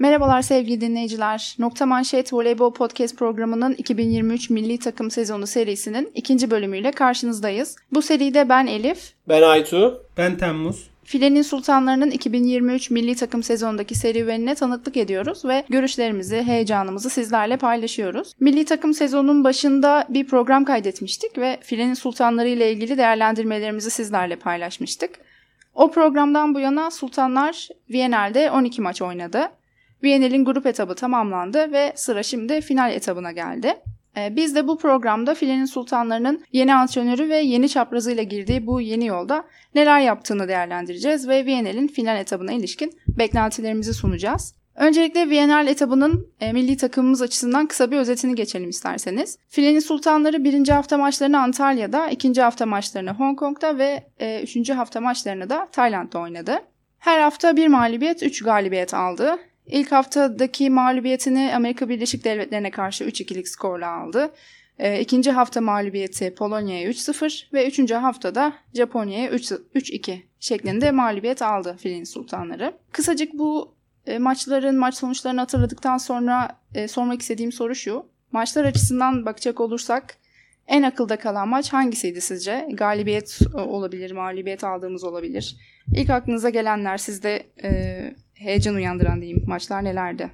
Merhabalar sevgili dinleyiciler. Nokta Manşet Voleybol Podcast programının 2023 Milli Takım Sezonu serisinin ikinci bölümüyle karşınızdayız. Bu seride ben Elif. Ben Aytu. Ben Temmuz. Filenin Sultanlarının 2023 Milli Takım sezonundaki serüvenine tanıklık ediyoruz ve görüşlerimizi, heyecanımızı sizlerle paylaşıyoruz. Milli Takım sezonunun başında bir program kaydetmiştik ve Filenin Sultanları ile ilgili değerlendirmelerimizi sizlerle paylaşmıştık. O programdan bu yana Sultanlar Viyana'da 12 maç oynadı. Viyana'nın grup etabı tamamlandı ve sıra şimdi final etabına geldi. Ee, biz de bu programda Filenin Sultanlarının yeni antrenörü ve yeni çaprazıyla girdiği bu yeni yolda neler yaptığını değerlendireceğiz ve Viyana'nın final etabına ilişkin beklentilerimizi sunacağız. Öncelikle Viyanal etabının e, milli takımımız açısından kısa bir özetini geçelim isterseniz. Filenin Sultanları birinci hafta maçlarını Antalya'da, ikinci hafta maçlarını Hong Kong'da ve e, üçüncü hafta maçlarını da Tayland'da oynadı. Her hafta bir mağlubiyet, üç galibiyet aldı. İlk haftadaki mağlubiyetini Amerika Birleşik Devletleri'ne karşı 3-2'lik skorla aldı. E, ikinci hafta mağlubiyeti Polonya'ya 3-0 ve üçüncü haftada Japonya'ya 3-2 şeklinde mağlubiyet aldı Filin Sultanları. Kısacık bu e, maçların maç sonuçlarını hatırladıktan sonra e, sormak istediğim soru şu. Maçlar açısından bakacak olursak en akılda kalan maç hangisiydi sizce? Galibiyet olabilir, mağlubiyet aldığımız olabilir. İlk aklınıza gelenler sizde e, heyecan uyandıran diyeyim maçlar nelerdi?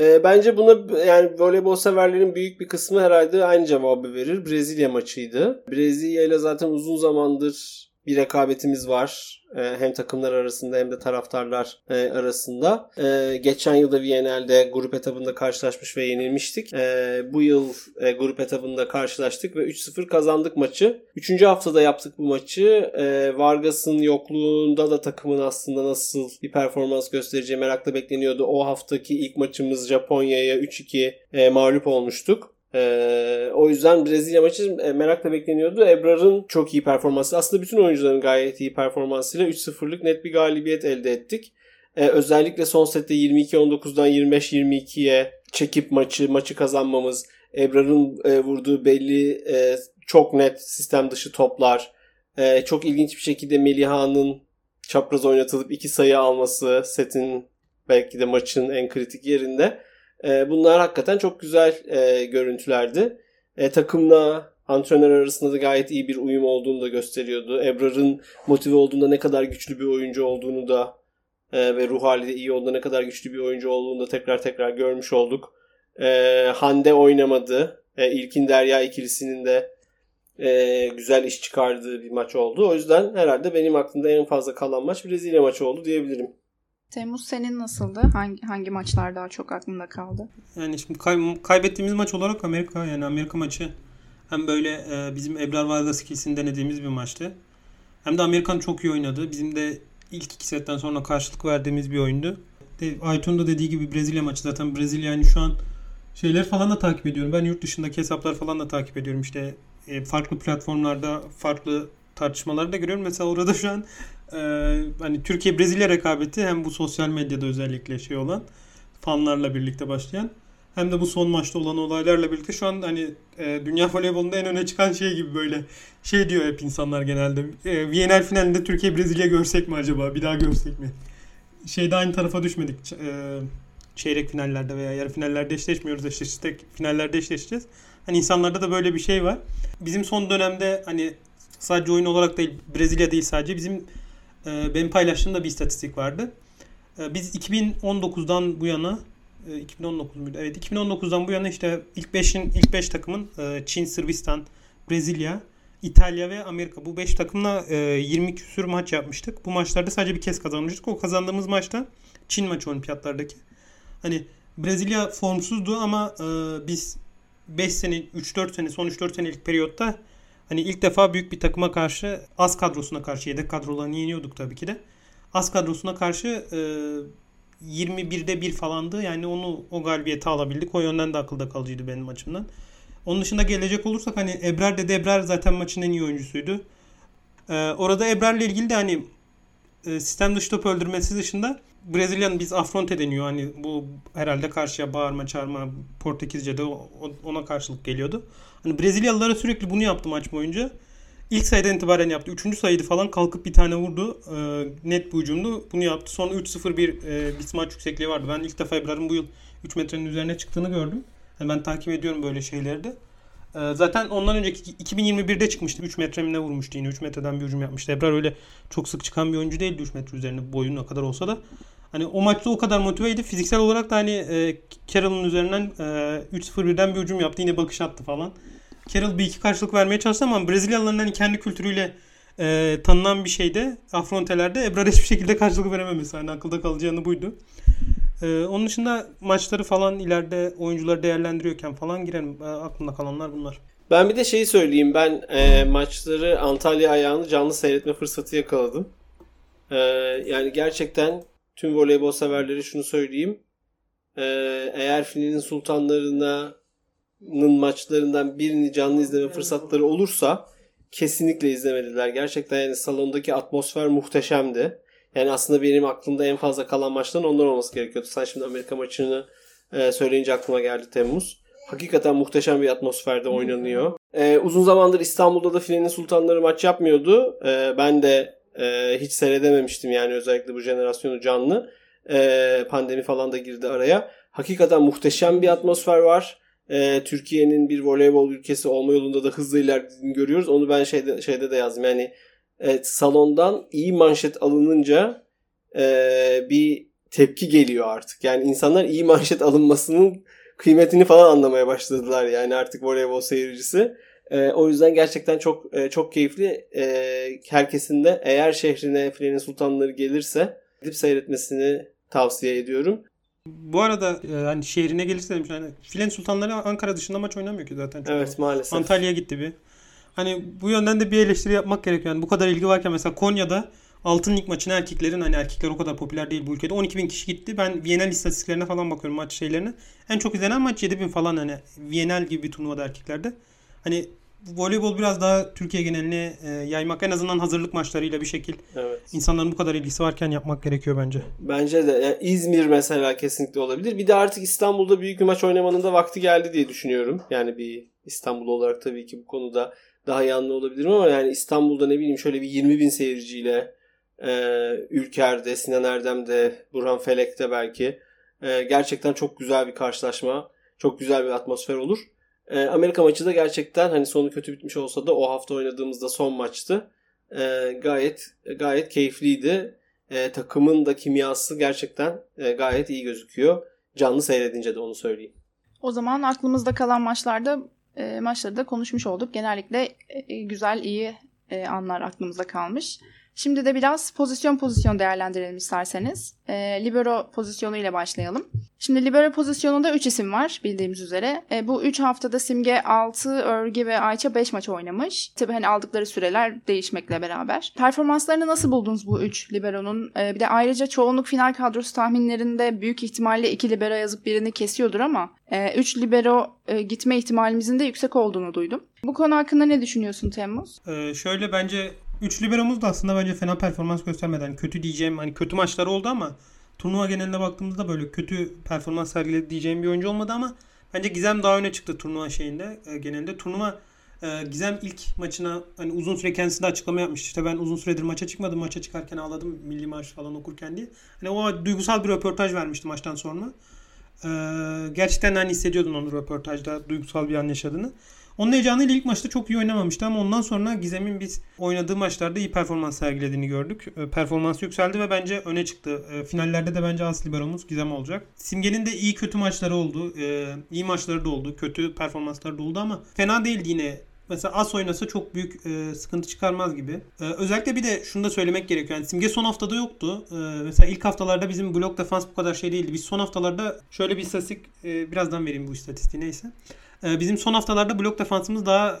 E, bence buna yani voleybol severlerin büyük bir kısmı herhalde aynı cevabı verir. Brezilya maçıydı. Brezilya ile zaten uzun zamandır bir rekabetimiz var. Ee, hem takımlar arasında hem de taraftarlar e, arasında. Ee, geçen yılda Viyana'da grup etabında karşılaşmış ve yenilmiştik. Ee, bu yıl e, grup etabında karşılaştık ve 3-0 kazandık maçı. Üçüncü haftada yaptık bu maçı. Vargas'ın yokluğunda da takımın aslında nasıl bir performans göstereceği merakla bekleniyordu. O haftaki ilk maçımız Japonya'ya 3-2 e, mağlup olmuştuk. Ee, o yüzden Brezilya maçı e, merakla bekleniyordu. Ebrar'ın çok iyi performansı. Aslında bütün oyuncuların gayet iyi performansıyla 3-0'lık net bir galibiyet elde ettik. Ee, özellikle son sette 22-19'dan 25-22'ye çekip maçı maçı kazanmamız, Ebrar'ın e, vurduğu belli e, çok net sistem dışı toplar, e, çok ilginç bir şekilde Meliha'nın çapraz oynatılıp iki sayı alması setin belki de maçın en kritik yerinde e, bunlar hakikaten çok güzel e, görüntülerdi. E, takımla antrenör arasında da gayet iyi bir uyum olduğunu da gösteriyordu. Ebrar'ın motive olduğunda ne kadar güçlü bir oyuncu olduğunu da e, ve ruh hali de iyi olduğunda ne kadar güçlü bir oyuncu olduğunu da tekrar tekrar görmüş olduk. E, Hande oynamadı. E, İlkin Derya ikilisinin de e, güzel iş çıkardığı bir maç oldu. O yüzden herhalde benim aklımda en fazla kalan maç Brezilya maçı oldu diyebilirim. Temmuz senin nasıldı? Hangi hangi maçlar daha çok aklında kaldı? Yani şimdi kay- kaybettiğimiz maç olarak Amerika yani Amerika maçı hem böyle e, bizim Ebrar Vargas ikisini denediğimiz bir maçtı. Hem de Amerikan çok iyi oynadı. Bizim de ilk iki setten sonra karşılık verdiğimiz bir oyundu. De, Aytun da dediği gibi Brezilya maçı zaten Brezilya yani şu an şeyler falan da takip ediyorum. Ben yurt dışındaki hesaplar falan da takip ediyorum. İşte e, farklı platformlarda farklı tartışmaları da görüyorum. Mesela orada şu an e, hani Türkiye Brezilya rekabeti hem bu sosyal medyada özellikle şey olan fanlarla birlikte başlayan hem de bu son maçta olan olaylarla birlikte şu an hani e, dünya voleybolunda en öne çıkan şey gibi böyle şey diyor hep insanlar genelde. E, Viyener finalinde Türkiye Brezilya görsek mi acaba? Bir daha görsek mi? Şeyde aynı tarafa düşmedik. E, çeyrek finallerde veya yarı finallerde eşleşmiyoruz. Eşleştik. Finallerde eşleşeceğiz. Hani insanlarda da böyle bir şey var. Bizim son dönemde hani sadece oyun olarak değil Brezilya değil sadece bizim e, benim paylaştığımda bir istatistik vardı. E, biz 2019'dan bu yana e, 2019 muydu? Evet 2019'dan bu yana işte ilk 5'in ilk 5 takımın e, Çin, Sırbistan, Brezilya, İtalya ve Amerika bu 5 takımla e, 20 küsür maç yapmıştık. Bu maçlarda sadece bir kez kazanmıştık. O kazandığımız maçta Çin maçı olimpiyatlardaki. Hani Brezilya formsuzdu ama e, biz 5 sene, 3-4 sene, son 3-4 senelik periyotta Hani ilk defa büyük bir takıma karşı az kadrosuna karşı yedek kadrolarını yeniyorduk tabii ki de. Az kadrosuna karşı e, 21'de 1 falandı. Yani onu o galibiyeti alabildik. O yönden de akılda kalıcıydı benim açımdan. Onun dışında gelecek olursak hani Ebrar de Ebrar zaten maçın en iyi oyuncusuydu. Ee, orada Ebrar'la ilgili de hani sistem dışı top öldürmesi dışında Brezilya'nın biz afronte deniyor. Hani bu herhalde karşıya bağırma çağırma Portekizce'de ona karşılık geliyordu. Hani Brezilyalılara sürekli bunu yaptı maç boyunca. ilk sayıdan itibaren yaptı. Üçüncü sayıydı falan kalkıp bir tane vurdu. E, net bir ucumdu. Bunu yaptı. Sonra 3-0 bir e, bir smaç yüksekliği vardı. Ben ilk defa Ebrar'ın bu yıl 3 metrenin üzerine çıktığını gördüm. Yani ben takip ediyorum böyle şeyleri de. E, zaten ondan önceki 2021'de çıkmıştı. 3 metremine vurmuştu yine. 3 metreden bir ucum yapmıştı. Ebrar öyle çok sık çıkan bir oyuncu değildi 3 metre üzerine boyunun kadar olsa da. Hani o maçta o kadar motiveydi. Fiziksel olarak da hani e, Carroll'ın üzerinden e, 3-0-1'den bir ucum yaptı. Yine bakış attı falan. Carroll bir iki karşılık vermeye çalıştı ama Brezilyalıların hani kendi kültürüyle e, tanınan bir şeyde afrontelerde Ebrar hiçbir şekilde karşılık verememesi. Hani akılda kalıcı yanı buydu. E, onun dışında maçları falan ileride oyuncuları değerlendiriyorken falan girelim. E, aklımda kalanlar bunlar. Ben bir de şeyi söyleyeyim. Ben e, maçları Antalya ayağını canlı seyretme fırsatı yakaladım. E, yani gerçekten tüm voleybol severleri şunu söyleyeyim. E, eğer Filin'in sultanlarına maçlarından birini canlı izleme fırsatları olursa kesinlikle izlemeliler. Gerçekten yani salondaki atmosfer muhteşemdi. Yani aslında benim aklımda en fazla kalan maçların onlar olması gerekiyordu. Sen şimdi Amerika maçını e, söyleyince aklıma geldi Temmuz. Hakikaten muhteşem bir atmosferde oynanıyor. E, uzun zamandır İstanbul'da da Filenin Sultanları maç yapmıyordu. E, ben de e, hiç seyredememiştim yani özellikle bu jenerasyonu canlı. E, pandemi falan da girdi araya. Hakikaten muhteşem bir atmosfer var e, Türkiye'nin bir voleybol ülkesi olma yolunda da hızlı ilerlediğini görüyoruz. Onu ben şeyde şeyde de yazdım. Yani evet, salondan iyi manşet alınınca e, bir tepki geliyor artık. Yani insanlar iyi manşet alınmasının kıymetini falan anlamaya başladılar yani artık voleybol seyircisi. E, o yüzden gerçekten çok e, çok keyifli. E, herkesin de eğer şehrine Filenin Sultanları gelirse gidip seyretmesini tavsiye ediyorum. Bu arada e, hani şehrine gelirse demiş hani Filen Sultanları Ankara dışında maç oynamıyor ki zaten. Çok evet maalesef. Antalya'ya gitti bir. Hani bu yönden de bir eleştiri yapmak gerekiyor. Yani bu kadar ilgi varken mesela Konya'da Altın Lig maçına erkeklerin hani erkekler o kadar popüler değil bu ülkede. 12 bin kişi gitti. Ben Viyanel istatistiklerine falan bakıyorum maç şeylerine. En çok izlenen maç 7 bin falan hani Viyanel gibi bir turnuvada erkeklerde. Hani voleybol biraz daha Türkiye geneline e, yaymak en azından hazırlık maçlarıyla bir şekil evet. insanların bu kadar ilgisi varken yapmak gerekiyor bence. Bence de yani İzmir mesela kesinlikle olabilir. Bir de artık İstanbul'da büyük bir maç oynamanın da vakti geldi diye düşünüyorum. Yani bir İstanbul olarak tabii ki bu konuda daha yanlı olabilirim ama yani İstanbul'da ne bileyim şöyle bir 20 bin seyirciyle e, Ülker'de, Sinan Erdem'de, Burhan Felek'te belki e, gerçekten çok güzel bir karşılaşma. Çok güzel bir atmosfer olur. E, Amerika maçı da gerçekten hani sonu kötü bitmiş olsa da o hafta oynadığımızda son maçtı. E, gayet gayet keyifliydi. E, takımın da kimyası gerçekten e, gayet iyi gözüküyor. Canlı seyredince de onu söyleyeyim. O zaman aklımızda kalan maçlarda e, maçları da konuşmuş olduk. Genellikle e, güzel iyi e, anlar aklımızda kalmış. Şimdi de biraz pozisyon pozisyon değerlendirelim isterseniz. E, libero pozisyonu ile başlayalım. Şimdi libero pozisyonunda 3 isim var bildiğimiz üzere. E, bu 3 haftada Simge 6, Örge ve Ayça 5 maç oynamış. Tabii hani aldıkları süreler değişmekle beraber. Performanslarını nasıl buldunuz bu 3 liberonun? E, bir de ayrıca çoğunluk final kadrosu tahminlerinde büyük ihtimalle 2 libero yazıp birini kesiyordur ama 3 e, libero e, gitme ihtimalimizin de yüksek olduğunu duydum. Bu konu hakkında ne düşünüyorsun Temmuz? Ee, şöyle bence 3 liberomuz da aslında bence fena performans göstermeden kötü diyeceğim hani kötü maçları oldu ama turnuva geneline baktığımızda böyle kötü performans sergiledi diyeceğim bir oyuncu olmadı ama bence Gizem daha öne çıktı turnuva şeyinde e, genelinde. Turnuva e, Gizem ilk maçına hani uzun süre kendisi de açıklama yapmıştı. İşte ben uzun süredir maça çıkmadım. Maça çıkarken ağladım milli marş falan okurken diye. Hani o duygusal bir röportaj vermişti maçtan sonra. E, gerçekten hani hissediyordun onu röportajda duygusal bir an yaşadığını. Onun heyecanıyla ilk maçta çok iyi oynamamıştı ama ondan sonra Gizem'in biz oynadığı maçlarda iyi performans sergilediğini gördük. E, performans yükseldi ve bence öne çıktı. E, finallerde de bence as liberomuz Gizem olacak. Simge'nin de iyi kötü maçları oldu. E, iyi maçları da oldu. Kötü performansları da oldu ama fena değildi yine mesela as oynasa çok büyük e, sıkıntı çıkarmaz gibi. E, özellikle bir de şunu da söylemek gerekiyor. Yani Simge son haftada yoktu. E, mesela ilk haftalarda bizim blok defans bu kadar şey değildi. Biz son haftalarda şöyle bir istatistik e, birazdan vereyim bu istatistiği neyse. Ee, bizim son haftalarda blok defansımız daha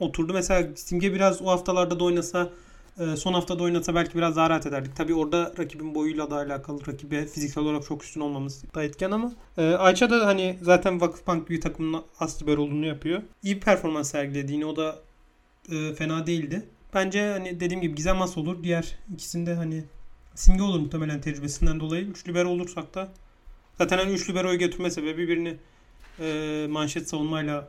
oturdu. Mesela Simge biraz o haftalarda da oynasa e, son haftada oynasa belki biraz daha rahat ederdik. Tabii orada rakibin boyuyla da alakalı. Rakibe fiziksel olarak çok üstün olmamız da etken ama e, Ayça da hani zaten Vakıfbank bir takımın aslı böyle olduğunu yapıyor. İyi bir performans sergilediğini o da e, fena değildi. Bence hani dediğim gibi Gizem As olur. Diğer ikisinde hani Simge olur muhtemelen tecrübesinden dolayı. Üç libero olursak da zaten hani üç liberoyu götürme sebebi birini e, manşet savunmayla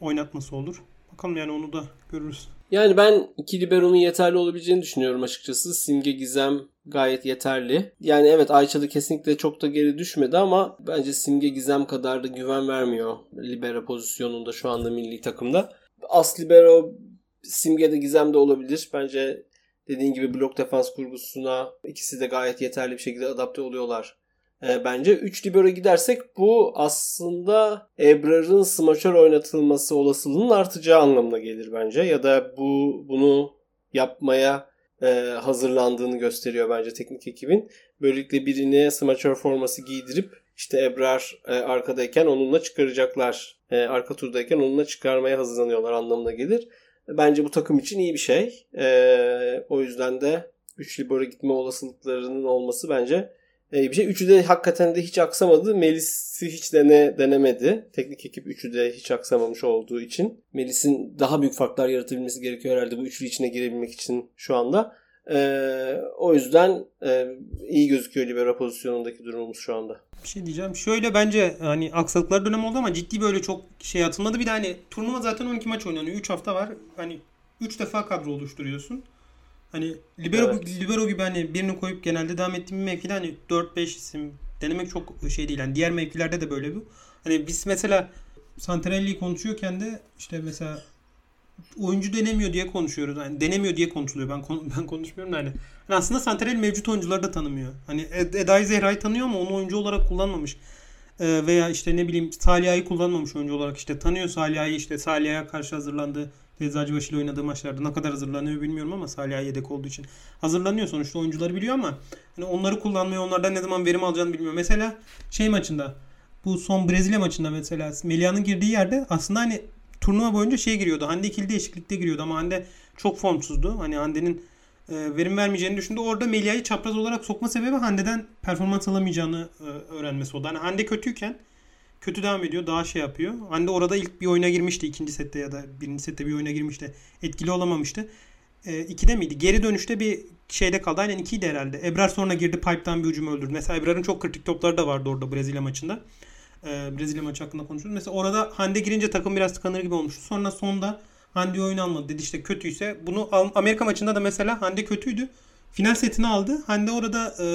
oynatması olur. Bakalım yani onu da görürüz. Yani ben iki libero'nun yeterli olabileceğini düşünüyorum açıkçası. Simge Gizem gayet yeterli. Yani evet Ayça da kesinlikle çok da geri düşmedi ama bence Simge Gizem kadar da güven vermiyor libero pozisyonunda şu anda milli takımda. As libero Simge de Gizem de olabilir. Bence dediğin gibi blok defans kurgusuna ikisi de gayet yeterli bir şekilde adapte oluyorlar. E, bence 3 libero gidersek bu aslında Ebrar'ın smaçör oynatılması olasılığının artacağı anlamına gelir bence. Ya da bu bunu yapmaya e, hazırlandığını gösteriyor bence teknik ekibin. Böylelikle birini smaçör forması giydirip işte Ebrar e, arkadayken onunla çıkaracaklar. E, arka turdayken onunla çıkarmaya hazırlanıyorlar anlamına gelir. Bence bu takım için iyi bir şey. E, o yüzden de 3 libero gitme olasılıklarının olması bence bir şey. Üçü de hakikaten de hiç aksamadı. Melis'i hiç dene, denemedi. Teknik ekip üçü de hiç aksamamış olduğu için. Melis'in daha büyük farklar yaratabilmesi gerekiyor herhalde bu üçlü içine girebilmek için şu anda. Ee, o yüzden e, iyi gözüküyor libero pozisyonundaki durumumuz şu anda. Bir şey diyeceğim. Şöyle bence hani aksaklıklar dönem oldu ama ciddi böyle çok şey atılmadı. Bir de hani turnuva zaten 12 maç oynanıyor. 3 hafta var. Hani 3 defa kadro oluşturuyorsun. Hani libero evet. libero gibi hani birini koyup genelde devam ettiğim bir mevkide hani 4-5 isim denemek çok şey değil. Yani diğer mevkilerde de böyle bu. Hani biz mesela Santarelli'yi konuşuyorken de işte mesela oyuncu denemiyor diye konuşuyoruz. Yani denemiyor diye konuşuluyor. Ben ben konuşmuyorum da hani. hani aslında Santarelli mevcut oyuncuları da tanımıyor. Hani Ed Eda'yı Zehra'yı tanıyor ama onu oyuncu olarak kullanmamış. Ee, veya işte ne bileyim Saliha'yı kullanmamış oyuncu olarak işte tanıyor Saliha'yı işte Saliha'ya karşı hazırlandı. Eczacıbaşı ile oynadığı maçlarda ne kadar hazırlanıyor bilmiyorum ama Salih yedek olduğu için hazırlanıyor sonuçta oyuncuları biliyor ama hani onları kullanmıyor onlardan ne zaman verim alacağını bilmiyor. Mesela şey maçında bu son Brezilya maçında mesela Melia'nın girdiği yerde aslında hani turnuva boyunca şey giriyordu. Hande ikili değişiklikte giriyordu ama Hande çok formsuzdu. Hani Hande'nin e, verim vermeyeceğini düşündü. Orada Melia'yı çapraz olarak sokma sebebi Hande'den performans alamayacağını e, öğrenmesi oldu. Hani Hande kötüyken kötü devam ediyor. Daha şey yapıyor. Hande orada ilk bir oyuna girmişti. ikinci sette ya da birinci sette bir oyuna girmişti. Etkili olamamıştı. E, ikide miydi? Geri dönüşte bir şeyde kaldı. Aynen ikiydi herhalde. Ebrar sonra girdi pipe'tan bir hücum öldürdü. Mesela Ebrar'ın çok kritik topları da vardı orada Brezilya maçında. E, Brezilya maçı hakkında konuşuyoruz. Mesela orada Hande girince takım biraz tıkanır gibi olmuştu. Sonra sonda Hande oyun almadı dedi işte kötüyse. Bunu Amerika maçında da mesela Hande kötüydü final setini aldı. Hande orada e,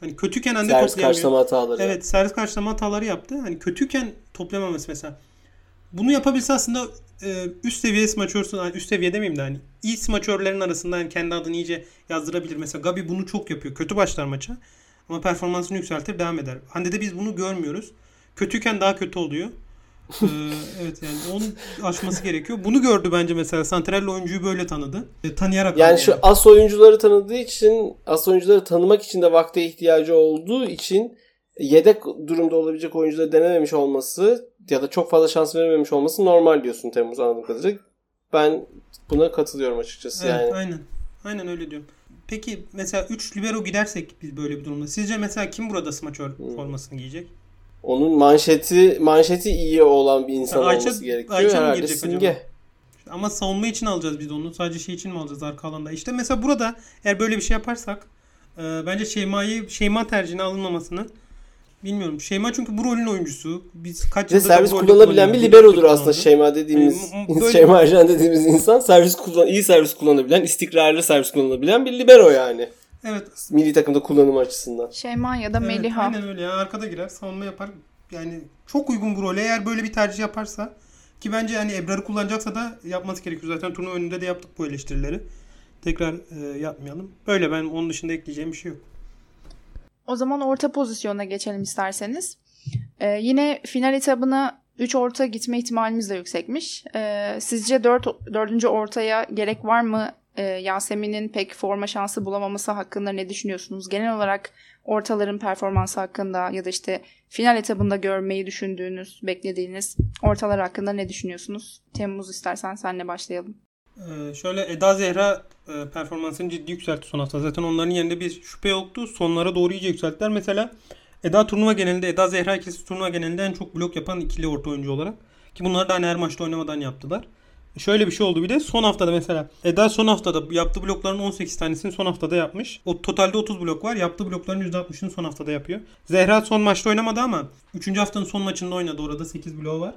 hani kötüyken Hande servis karşılama hataları. Evet, servis karşılama hataları yaptı. Hani kötüyken toplayamaması mesela. Bunu yapabilse aslında e, üst seviye smaçörsün, yani üst seviye demeyeyim de hani iyi smaçörlerin arasında yani kendi adını iyice yazdırabilir. Mesela Gabi bunu çok yapıyor. Kötü başlar maça ama performansını yükseltir, devam eder. Hande'de biz bunu görmüyoruz. Kötüyken daha kötü oluyor ee, evet yani onun aşması gerekiyor. Bunu gördü bence mesela. Santrelli oyuncuyu böyle tanıdı. E, tanıyarak Yani şu as oyuncuları tanıdığı için as oyuncuları tanımak için de vakte ihtiyacı olduğu için yedek durumda olabilecek oyuncuları denememiş olması ya da çok fazla şans verememiş olması normal diyorsun Temmuz anladığım kadarıyla. Ben buna katılıyorum açıkçası evet, yani. Aynen. Aynen öyle diyorum. Peki mesela 3 libero gidersek biz böyle bir durumda. Sizce mesela kim burada smaçör hmm. formasını giyecek? Onun manşeti manşeti iyi olan bir insan Ayça, olması gerekiyor. Ayça girecek Simge. acaba? Ama savunma için alacağız biz onu. Sadece şey için mi alacağız arka alanda? İşte mesela burada eğer böyle bir şey yaparsak e, bence Şeyma'yı Şeyma tercihine alınmamasını bilmiyorum. Şeyma çünkü bu rolün oyuncusu. Biz kaç yıldır servis kullanabilen bir liberodur aslında Şeyma dediğimiz böyle... Şeyma Ercan dediğimiz insan servis kullan iyi servis kullanabilen, istikrarlı servis kullanabilen bir libero yani. Evet. Milli takımda kullanım açısından. Şeyma ya da evet, Meliha. Aynen öyle ya. Arkada girer savunma yapar. Yani çok uygun bu role. Eğer böyle bir tercih yaparsa ki bence yani Ebrar'ı kullanacaksa da yapması gerekiyor. Zaten turnuva önünde de yaptık bu eleştirileri. Tekrar e, yapmayalım. Böyle ben onun dışında ekleyeceğim bir şey yok. O zaman orta pozisyona geçelim isterseniz. Ee, yine final etabına 3 orta gitme ihtimalimiz de yüksekmiş. Ee, sizce 4 dört, 4. ortaya gerek var mı e, Yasemin'in pek forma şansı bulamaması hakkında ne düşünüyorsunuz? Genel olarak ortaların performansı hakkında ya da işte final etabında görmeyi düşündüğünüz, beklediğiniz ortalar hakkında ne düşünüyorsunuz? Temmuz istersen senle başlayalım. Ee, şöyle Eda Zehra e, performansını ciddi yükseltti son hafta. Zaten onların yerinde bir şüphe yoktu. Sonlara doğru iyice yükselttiler. Mesela Eda turnuva genelinde, Eda Zehra ikisi turnuva genelinde en çok blok yapan ikili orta oyuncu olarak. Ki bunları da hani her maçta oynamadan yaptılar. Şöyle bir şey oldu bir de son haftada mesela Eda son haftada yaptığı blokların 18 tanesini son haftada yapmış. O totalde 30 blok var. Yaptığı blokların %60'ını son haftada yapıyor. Zehra son maçta oynamadı ama 3. haftanın son maçında oynadı. Orada 8 bloğu var.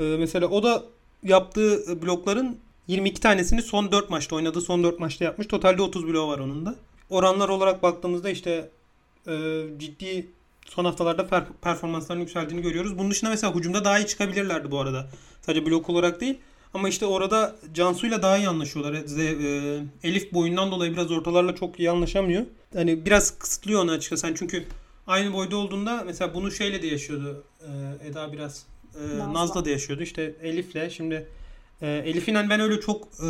Ee, mesela o da yaptığı blokların 22 tanesini son 4 maçta oynadığı son 4 maçta yapmış. Totalde 30 bloğu var onun da. Oranlar olarak baktığımızda işte e, ciddi son haftalarda per- performanslarının yükseldiğini görüyoruz. Bunun dışında mesela hücumda daha iyi çıkabilirlerdi bu arada. Sadece blok olarak değil. Ama işte orada Cansu'yla daha iyi anlaşıyorlar. Z- e, Elif boyundan dolayı biraz ortalarla çok iyi anlaşamıyor. Hani biraz kısıtlıyor onu açıkçası. Yani çünkü aynı boyda olduğunda mesela bunu şeyle de yaşıyordu. e, Eda biraz e, Naz'la. Naz'la da yaşıyordu. İşte Elif'le şimdi e, Elif'in hani ben öyle çok e,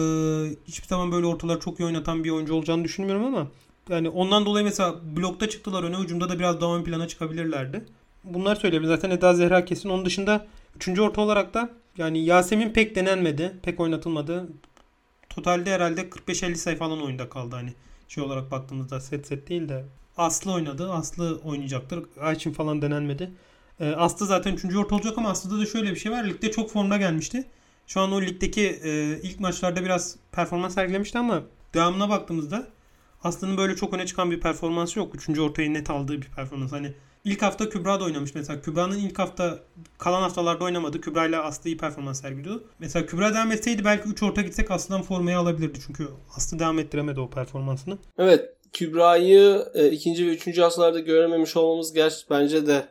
hiçbir zaman böyle ortaları çok iyi oynatan bir oyuncu olacağını düşünmüyorum ama yani ondan dolayı mesela blokta çıktılar öne hücumda da biraz daha ön plana çıkabilirlerdi. Bunlar söyleyebilirim. Zaten Eda Zehra kesin. Onun dışında üçüncü orta olarak da yani Yasemin pek denenmedi. Pek oynatılmadı. Totalde herhalde 45-50 sayı falan oyunda kaldı hani şey olarak baktığımızda set set değil de Aslı oynadı. Aslı oynayacaktır. Ayçin falan denenmedi. Ee, Aslı zaten 3. orta olacak ama Aslı'da da şöyle bir şey var. Ligde çok formda gelmişti. Şu an o ligdeki e, ilk maçlarda biraz performans sergilemişti ama devamına baktığımızda Aslı'nın böyle çok öne çıkan bir performansı yok. Üçüncü ortayı net aldığı bir performans. Hani ilk hafta Kübra da oynamış mesela. Kübra'nın ilk hafta kalan haftalarda oynamadı. Kübra ile Aslı iyi performans sergiliyordu. Mesela Kübra devam etseydi belki 3 orta gitsek Aslı'dan formayı alabilirdi. Çünkü Aslı devam ettiremedi o performansını. Evet Kübra'yı e, ikinci ve üçüncü haftalarda görememiş olmamız gerçi bence de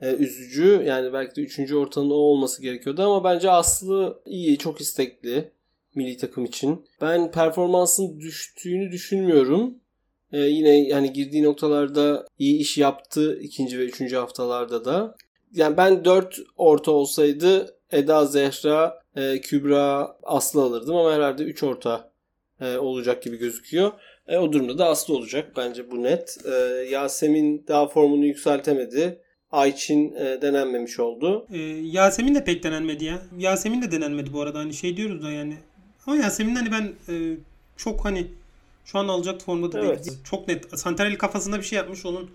e, üzücü. Yani belki de üçüncü ortanın o olması gerekiyordu ama bence Aslı iyi, çok istekli milli takım için. Ben performansın düştüğünü düşünmüyorum. E, yine yani girdiği noktalarda iyi iş yaptı ikinci ve üçüncü haftalarda da. Yani ben dört orta olsaydı Eda, Zehra, e, Kübra, Aslı alırdım ama herhalde üç orta e, olacak gibi gözüküyor. E, o durumda da Aslı olacak. Bence bu net. E, Yasemin daha formunu yükseltemedi. Ayçin e, denenmemiş oldu. Ee, Yasemin de pek denenmedi ya. Yasemin de denenmedi bu arada. Hani şey diyoruz da yani. Ama Yasemin hani ben e, çok hani şu an alacak formda da Evet. değil. Çok net. Santarelli kafasında bir şey yapmış. Onun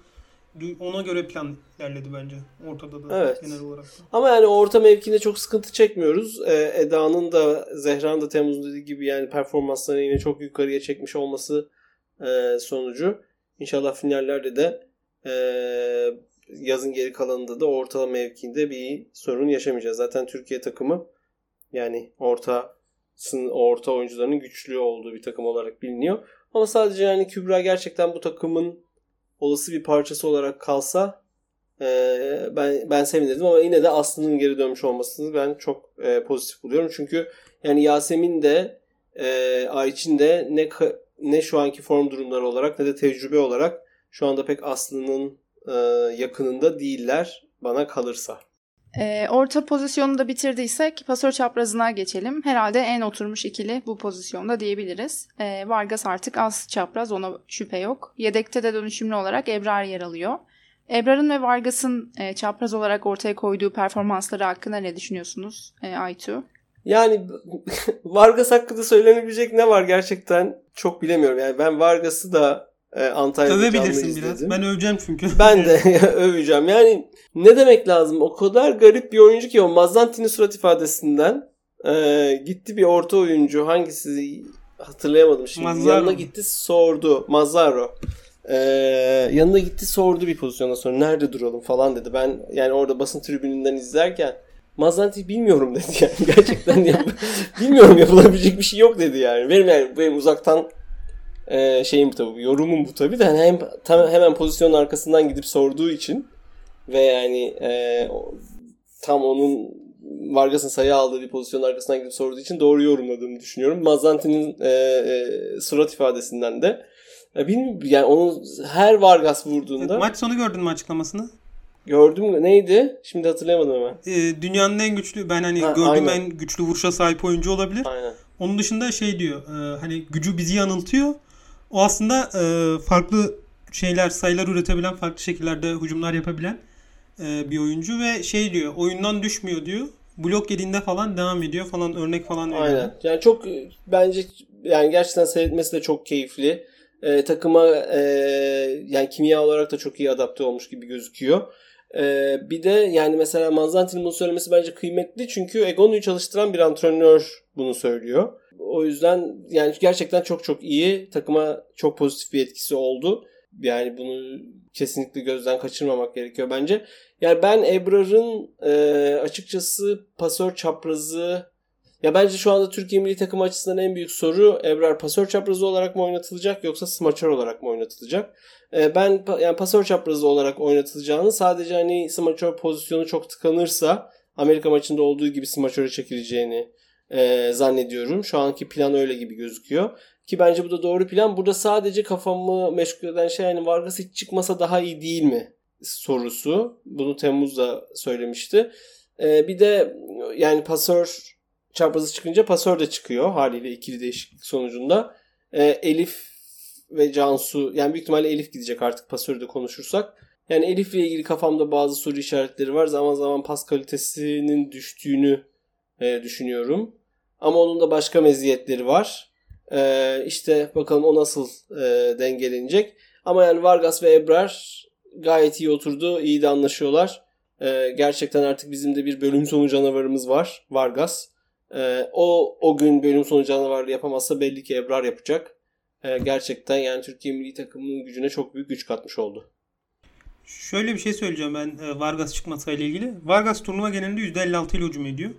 ona göre plan ilerledi bence. Ortada da Evet. genel olarak da. Ama yani orta mevkinde çok sıkıntı çekmiyoruz. E, Eda'nın da Zehra'nın da Temmuz'un dediği gibi yani performanslarını yine çok yukarıya çekmiş olması e, sonucu. İnşallah finallerde de e, yazın geri kalanında da orta mevkinde bir sorun yaşamayacağız. Zaten Türkiye takımı yani orta orta oyuncularının güçlü olduğu bir takım olarak biliniyor. Ama sadece yani Kübra gerçekten bu takımın olası bir parçası olarak kalsa ee, ben ben sevinirdim ama yine de Aslı'nın geri dönmüş olmasını ben çok e, pozitif buluyorum. Çünkü yani Yasemin de e, Ayçin de ne ne şu anki form durumları olarak ne de tecrübe olarak şu anda pek Aslı'nın e, yakınında değiller bana kalırsa. Ee, orta pozisyonu da bitirdiysek pasör çaprazına geçelim. Herhalde en oturmuş ikili bu pozisyonda diyebiliriz. Ee, Vargas artık az çapraz ona şüphe yok. Yedekte de dönüşümlü olarak Ebrar yer alıyor. Ebrar'ın ve Vargas'ın e, çapraz olarak ortaya koyduğu performansları hakkında ne düşünüyorsunuz e, Aytu? Yani Vargas hakkında söylenebilecek ne var gerçekten çok bilemiyorum. Yani ben Vargas'ı da e, Antalya'da Övebilirsin biraz. izledim. Ben öveceğim çünkü. Ben de öveceğim. Yani ne demek lazım? O kadar garip bir oyuncu ki o Mazzanti'nin surat ifadesinden e, gitti bir orta oyuncu hangisi hatırlayamadım şimdi. Mazzaro. Yanına gitti sordu. Mazzaro. E, yanına gitti sordu bir pozisyondan sonra nerede duralım falan dedi. Ben yani orada basın tribününden izlerken Mazzanti bilmiyorum dedi yani. Gerçekten yap- bilmiyorum yapılabilecek bir şey yok dedi yani. Benim yani benim uzaktan e, şeyim bu tabii yorumum bu tabii de hani hem tam, hemen pozisyonun arkasından gidip sorduğu için ve yani e, tam onun Vargas'ın sayı aldığı bir pozisyonun arkasından gidip sorduğu için doğru yorumladığımı düşünüyorum. Mazzanti'nin e, e, surat ifadesinden de e, bilmiyorum yani onun her Vargas vurduğunda Maç sonu gördün mü açıklamasını? gördüm neydi? Şimdi hatırlayamadım hemen. Ee, dünyanın en güçlü ben hani Ha, gördüğüm aynen. en güçlü vuruşa sahip oyuncu olabilir. Aynen. Onun dışında şey diyor e, hani gücü bizi yanıltıyor. O aslında e, farklı şeyler sayılar üretebilen farklı şekillerde hücumlar yapabilen e, bir oyuncu ve şey diyor oyundan düşmüyor diyor. Blok yediğinde falan devam ediyor falan örnek falan veriyor. Aynen. Yani çok e, bence yani gerçekten seyretmesi de çok keyifli. Ee, takıma e, yani kimya olarak da çok iyi adapte olmuş gibi gözüküyor. Ee, bir de yani mesela Manzanti'nin bunu söylemesi bence kıymetli çünkü Egonu'yu çalıştıran bir antrenör bunu söylüyor. O yüzden yani gerçekten çok çok iyi. Takıma çok pozitif bir etkisi oldu. Yani bunu kesinlikle gözden kaçırmamak gerekiyor bence. Yani ben Ebrar'ın e, açıkçası pasör çaprazı Ya bence şu anda Türkiye milli takım açısından en büyük soru Ebrar pasör çaprazı olarak mı oynatılacak yoksa smaçör olarak mı oynatılacak? Ee, ben yani pasör çaprazı olarak oynatılacağını sadece hani smaçör pozisyonu çok tıkanırsa Amerika maçında olduğu gibi smaçöre çekileceğini e, zannediyorum. Şu anki plan öyle gibi gözüküyor. Ki bence bu da doğru plan. Burada sadece kafamı meşgul eden şey yani Vargas hiç çıkmasa daha iyi değil mi sorusu. Bunu Temmuz'da söylemişti. Ee, bir de yani pasör çaprazı çıkınca pasör de çıkıyor haliyle ikili değişiklik sonucunda. Ee, Elif ve Cansu yani büyük ihtimalle Elif gidecek artık pasörü de konuşursak. Yani Elif'le ilgili kafamda bazı soru işaretleri var. Zaman zaman pas kalitesinin düştüğünü e, düşünüyorum. Ama onun da başka meziyetleri var. E, işte bakalım o nasıl e, dengelenecek. Ama yani Vargas ve Ebrar gayet iyi oturdu. iyi de anlaşıyorlar. E, gerçekten artık bizim de bir bölüm sonu canavarımız var. Vargas. E, o o gün bölüm sonu canavarı yapamazsa belli ki Ebrar yapacak. E, gerçekten yani Türkiye milli takımının gücüne çok büyük güç katmış oldu. Şöyle bir şey söyleyeceğim ben e, Vargas çıkmasıyla ilgili. Vargas turnuva genelinde %56 ile hücum ediyor.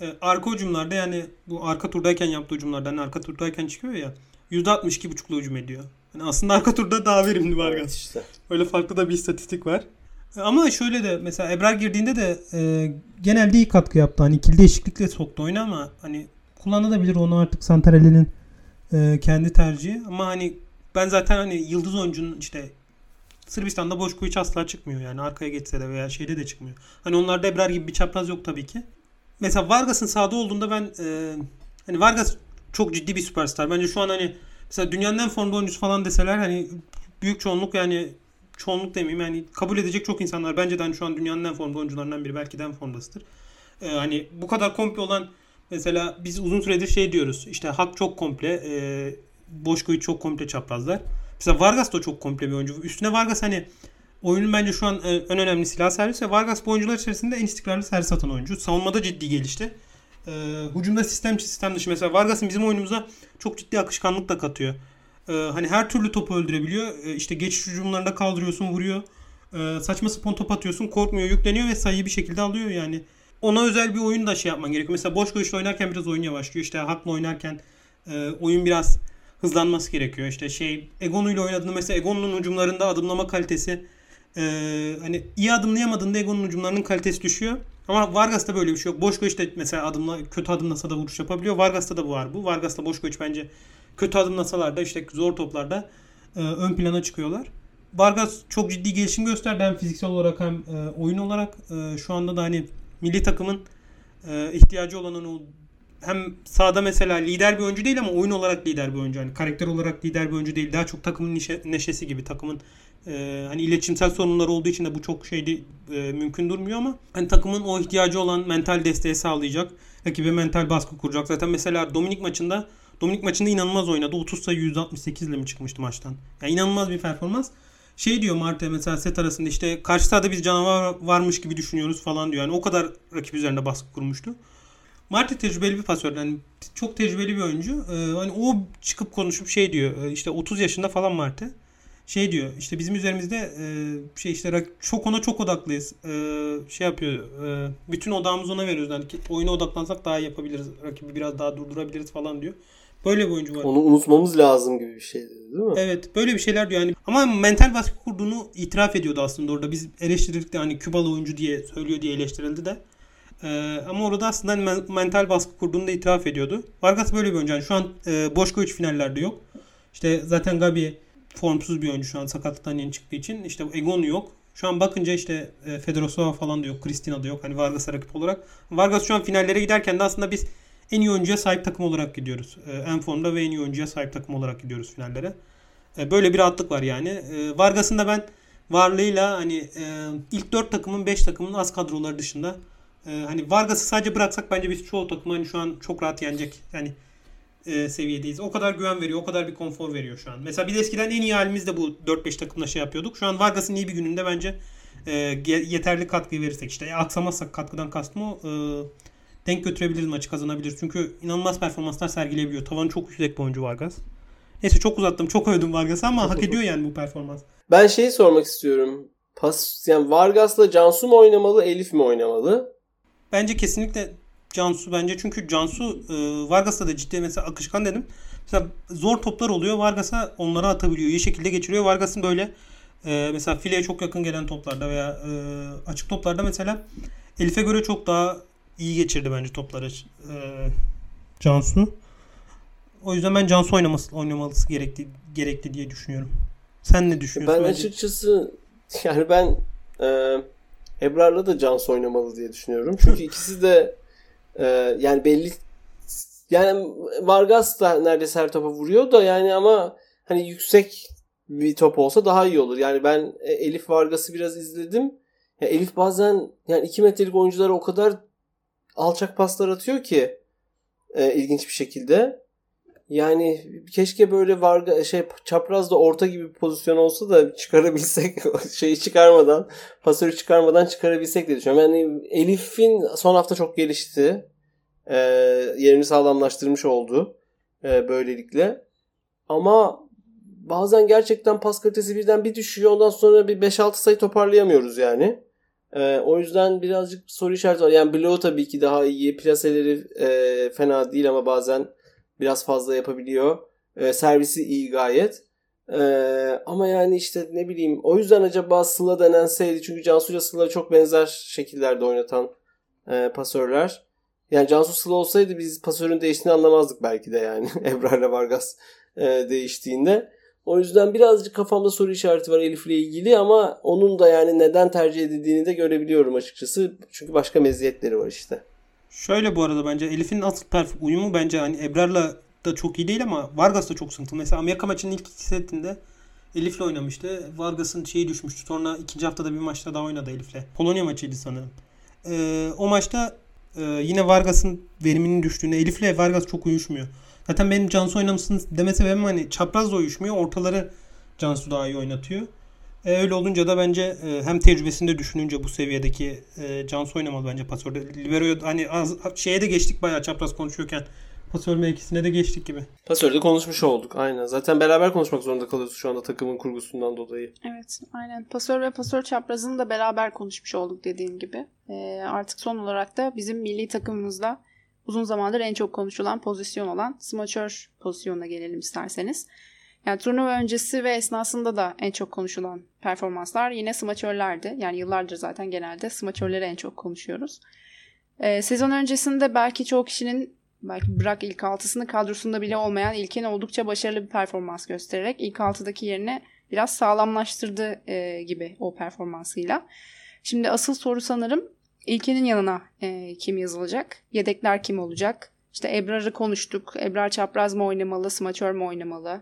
E, arka hücumlarda yani bu arka turdayken yaptığı hücumlardan hani arka turdayken çıkıyor ya %62,5 ile hücum ediyor. Yani aslında arka turda daha verimli Vargas. Evet işte. Öyle farklı da bir istatistik var. E, ama şöyle de mesela Ebrar girdiğinde de e, genelde iyi katkı yaptı. Hani ikili değişiklikle soktu oyunu ama hani kullanılabilir onu artık Santarelli'nin e, kendi tercihi. Ama hani ben zaten hani yıldız oyuncunun işte Sırbistan'da boş hiç asla çıkmıyor yani arkaya geçse de veya şeyde de çıkmıyor. Hani onlarda Ebrar gibi bir çapraz yok tabii ki. Mesela Vargas'ın sahada olduğunda ben e, hani Vargas çok ciddi bir süperstar. Bence şu an hani mesela dünyanın en formda oyuncusu falan deseler hani büyük çoğunluk yani çoğunluk demeyeyim yani kabul edecek çok insanlar bence de hani şu an dünyanın en formda oyuncularından biri belki de en formdasıdır. Ee, hani bu kadar komple olan mesela biz uzun süredir şey diyoruz işte Hak çok komple e, Boşko'yu çok komple çaprazlar. Mesela Vargas da çok komple bir oyuncu. Üstüne Vargas hani oyunun bence şu an e, en önemli silah servis ve Vargas bu oyuncular içerisinde en istikrarlı servis atan oyuncu. Savunmada ciddi gelişti. E, hücumda sistem sistem dışı. Mesela Vargas'ın bizim oyunumuza çok ciddi akışkanlık da katıyor. E, hani her türlü topu öldürebiliyor. E, işte geçiş hücumlarında kaldırıyorsun, vuruyor. E, saçma sapan top atıyorsun, korkmuyor, yükleniyor ve sayıyı bir şekilde alıyor yani. Ona özel bir oyun da şey yapman gerekiyor. Mesela boş koşu oynarken biraz oyun yavaşlıyor. İşte hakla oynarken e, oyun biraz hızlanması gerekiyor. İşte şey Egonu ile oynadığında mesela Egonu'nun hücumlarında adımlama kalitesi e, hani iyi adımlayamadığında Egonu'nun hücumlarının kalitesi düşüyor. Ama Vargas'ta böyle bir şey yok. Boşko işte mesela adımla kötü adımlasa da vuruş yapabiliyor. Vargas'ta da bu var bu. Vargas'ta Boşko bence kötü adımlasalar da işte zor toplarda e, ön plana çıkıyorlar. Vargas çok ciddi gelişim gösterdi hem fiziksel olarak hem e, oyun olarak. E, şu anda da hani milli takımın e, ihtiyacı olan o hem sahada mesela lider bir oyuncu değil ama oyun olarak lider bir oyuncu. Hani karakter olarak lider bir oyuncu değil. Daha çok takımın neşe, neşesi gibi. Takımın e, hani iletişimsel sorunları olduğu için de bu çok şeydi e, mümkün durmuyor ama hani takımın o ihtiyacı olan mental desteği sağlayacak. Rakibe mental baskı kuracak. Zaten mesela Dominik maçında Dominik maçında inanılmaz oynadı. 30 sayı 168 ile mi çıkmıştı maçtan? Yani inanılmaz bir performans. Şey diyor Marte mesela set arasında işte karşı sahada biz canavar varmış gibi düşünüyoruz falan diyor. Yani o kadar rakip üzerinde baskı kurmuştu. Marti tecrübeli bir pasör. Yani çok tecrübeli bir oyuncu. Ee, hani o çıkıp konuşup şey diyor. E, işte 30 yaşında falan Marti. Şey diyor. işte bizim üzerimizde e, şey işte çok ona çok odaklıyız. E, şey yapıyor. E, bütün odağımızı ona veriyoruz. Yani oyuna odaklansak daha iyi yapabiliriz. Rakibi biraz daha durdurabiliriz falan diyor. Böyle bir oyuncu var. Onu unutmamız lazım gibi bir şey değil mi? Evet böyle bir şeyler diyor yani. Ama mental baskı kurduğunu itiraf ediyordu aslında orada. Biz eleştirirdik de hani Kübalı oyuncu diye söylüyor diye eleştirildi de. Ee, ama orada aslında hani mental baskı kurduğunu da itiraf ediyordu. Vargas böyle bir oyuncu. Yani şu an e, Boşkoviç finallerde yok. İşte zaten Gabi formsuz bir oyuncu şu an sakatlıktan yeni çıktığı için. İşte Egonu yok. Şu an bakınca işte e, Fedorosova falan da yok. Kristina da yok. Hani Vargas'a rakip olarak. Vargas şu an finallere giderken de aslında biz en iyi oyuncuya sahip takım olarak gidiyoruz. E, en formda ve en iyi oyuncuya sahip takım olarak gidiyoruz finallere. E, böyle bir rahatlık var yani. E, Vargas'ın da ben varlığıyla hani e, ilk 4 takımın 5 takımın az kadroları dışında hani Vargas'ı sadece bıraksak bence biz çoğu takımı hani şu an çok rahat yenecek. Yani e, seviyedeyiz. O kadar güven veriyor. O kadar bir konfor veriyor şu an. Mesela biz eskiden en iyi halimizde bu 4-5 takımla şey yapıyorduk. Şu an Vargas'ın iyi bir gününde bence e, yeterli katkıyı verirsek işte e, aksamazsak katkıdan kastım o e, denk götürebiliriz maçı kazanabiliriz. Çünkü inanılmaz performanslar sergileyebiliyor. Tavanı çok yüksek bir oyuncu Vargas. Neyse çok uzattım. Çok övdüm Vargas'ı ama hak ediyor yani bu performans. Ben şeyi sormak istiyorum. Pas, yani Vargas'la Cansu mu oynamalı, Elif mi oynamalı? Bence kesinlikle Cansu bence. Çünkü Cansu e, Vargas'ta da ciddi mesela akışkan dedim. Mesela zor toplar oluyor. Vargas'a onları atabiliyor. İyi şekilde geçiriyor. Vargas'ın böyle e, mesela fileye çok yakın gelen toplarda veya e, açık toplarda mesela Elif'e göre çok daha iyi geçirdi bence topları e, Cansu. O yüzden ben Cansu oynaması oynamalısı gerekli gerekli diye düşünüyorum. Sen ne düşünüyorsun? Ben bence? açıkçası yani ben e, Ebrar'la da Cansu oynamalı diye düşünüyorum. Çünkü ikisi de e, yani belli yani Vargas da neredeyse her topa vuruyor da yani ama hani yüksek bir top olsa daha iyi olur. Yani ben e, Elif Vargas'ı biraz izledim. Ya Elif bazen yani 2 metrelik oyunculara o kadar alçak paslar atıyor ki e, ilginç bir şekilde. Yani keşke böyle Varga şey çaprazda orta gibi bir pozisyon olsa da çıkarabilsek şeyi çıkarmadan pasörü çıkarmadan çıkarabilsek diye düşünüyorum. Yani Elif'in son hafta çok gelişti. E, yerini sağlamlaştırmış oldu. E, böylelikle. Ama bazen gerçekten pas kalitesi birden bir düşüyor. Ondan sonra bir 5-6 sayı toparlayamıyoruz yani. E, o yüzden birazcık soru işareti var. Yani bloğu tabii ki daha iyi. Plaseleri e, fena değil ama bazen biraz fazla yapabiliyor. E, servisi iyi gayet. E, ama yani işte ne bileyim o yüzden acaba Sıla denenseydi. Çünkü Cansu ile Sıla çok benzer şekillerde oynatan e, pasörler. Yani Cansu Sıla olsaydı biz pasörün değiştiğini anlamazdık belki de yani. Ebrar ile Vargas e, değiştiğinde. O yüzden birazcık kafamda soru işareti var Elif ile ilgili ama onun da yani neden tercih edildiğini de görebiliyorum açıkçası. Çünkü başka meziyetleri var işte. Şöyle bu arada bence Elif'in asıl perf uyumu bence hani Ebrar'la da çok iyi değil ama Vargas da çok sıkıntılı. Mesela Amerika maçının ilk iki setinde Elif'le oynamıştı. Vargas'ın şeyi düşmüştü. Sonra ikinci haftada bir maçta daha oynadı Elif'le. Polonya maçıydı sanırım. Ee, o maçta e, yine Vargas'ın veriminin düştüğünde Elif'le Vargas çok uyuşmuyor. Zaten benim Cansu oynamışsın deme sebebim hani çapraz uyuşmuyor. Ortaları Cansu daha iyi oynatıyor. E, öyle olunca da bence e, hem tecrübesinde düşününce bu seviyedeki e, Cansu oynamalı bence pasörde. Libero'ya hani az, şeye de geçtik bayağı çapraz konuşuyorken. Pasör mevkisine de geçtik gibi. Pasörde konuşmuş olduk aynen. Zaten beraber konuşmak zorunda kalıyoruz şu anda takımın kurgusundan dolayı. Evet aynen. Pasör ve pasör çaprazını da beraber konuşmuş olduk dediğin gibi. E, artık son olarak da bizim milli takımımızda uzun zamandır en çok konuşulan pozisyon olan smaçör pozisyonuna gelelim isterseniz. Yani turnuva öncesi ve esnasında da en çok konuşulan performanslar yine smaçörlerdi. Yani yıllardır zaten genelde smaçörleri en çok konuşuyoruz. Ee, sezon öncesinde belki çoğu kişinin belki bırak ilk altısını kadrosunda bile olmayan ilkin oldukça başarılı bir performans göstererek ilk altıdaki yerini biraz sağlamlaştırdı e, gibi o performansıyla. Şimdi asıl soru sanırım İlkenin yanına e, kim yazılacak? Yedekler kim olacak? İşte Ebrar'ı konuştuk. Ebrar çapraz mı oynamalı, smaçör mü oynamalı?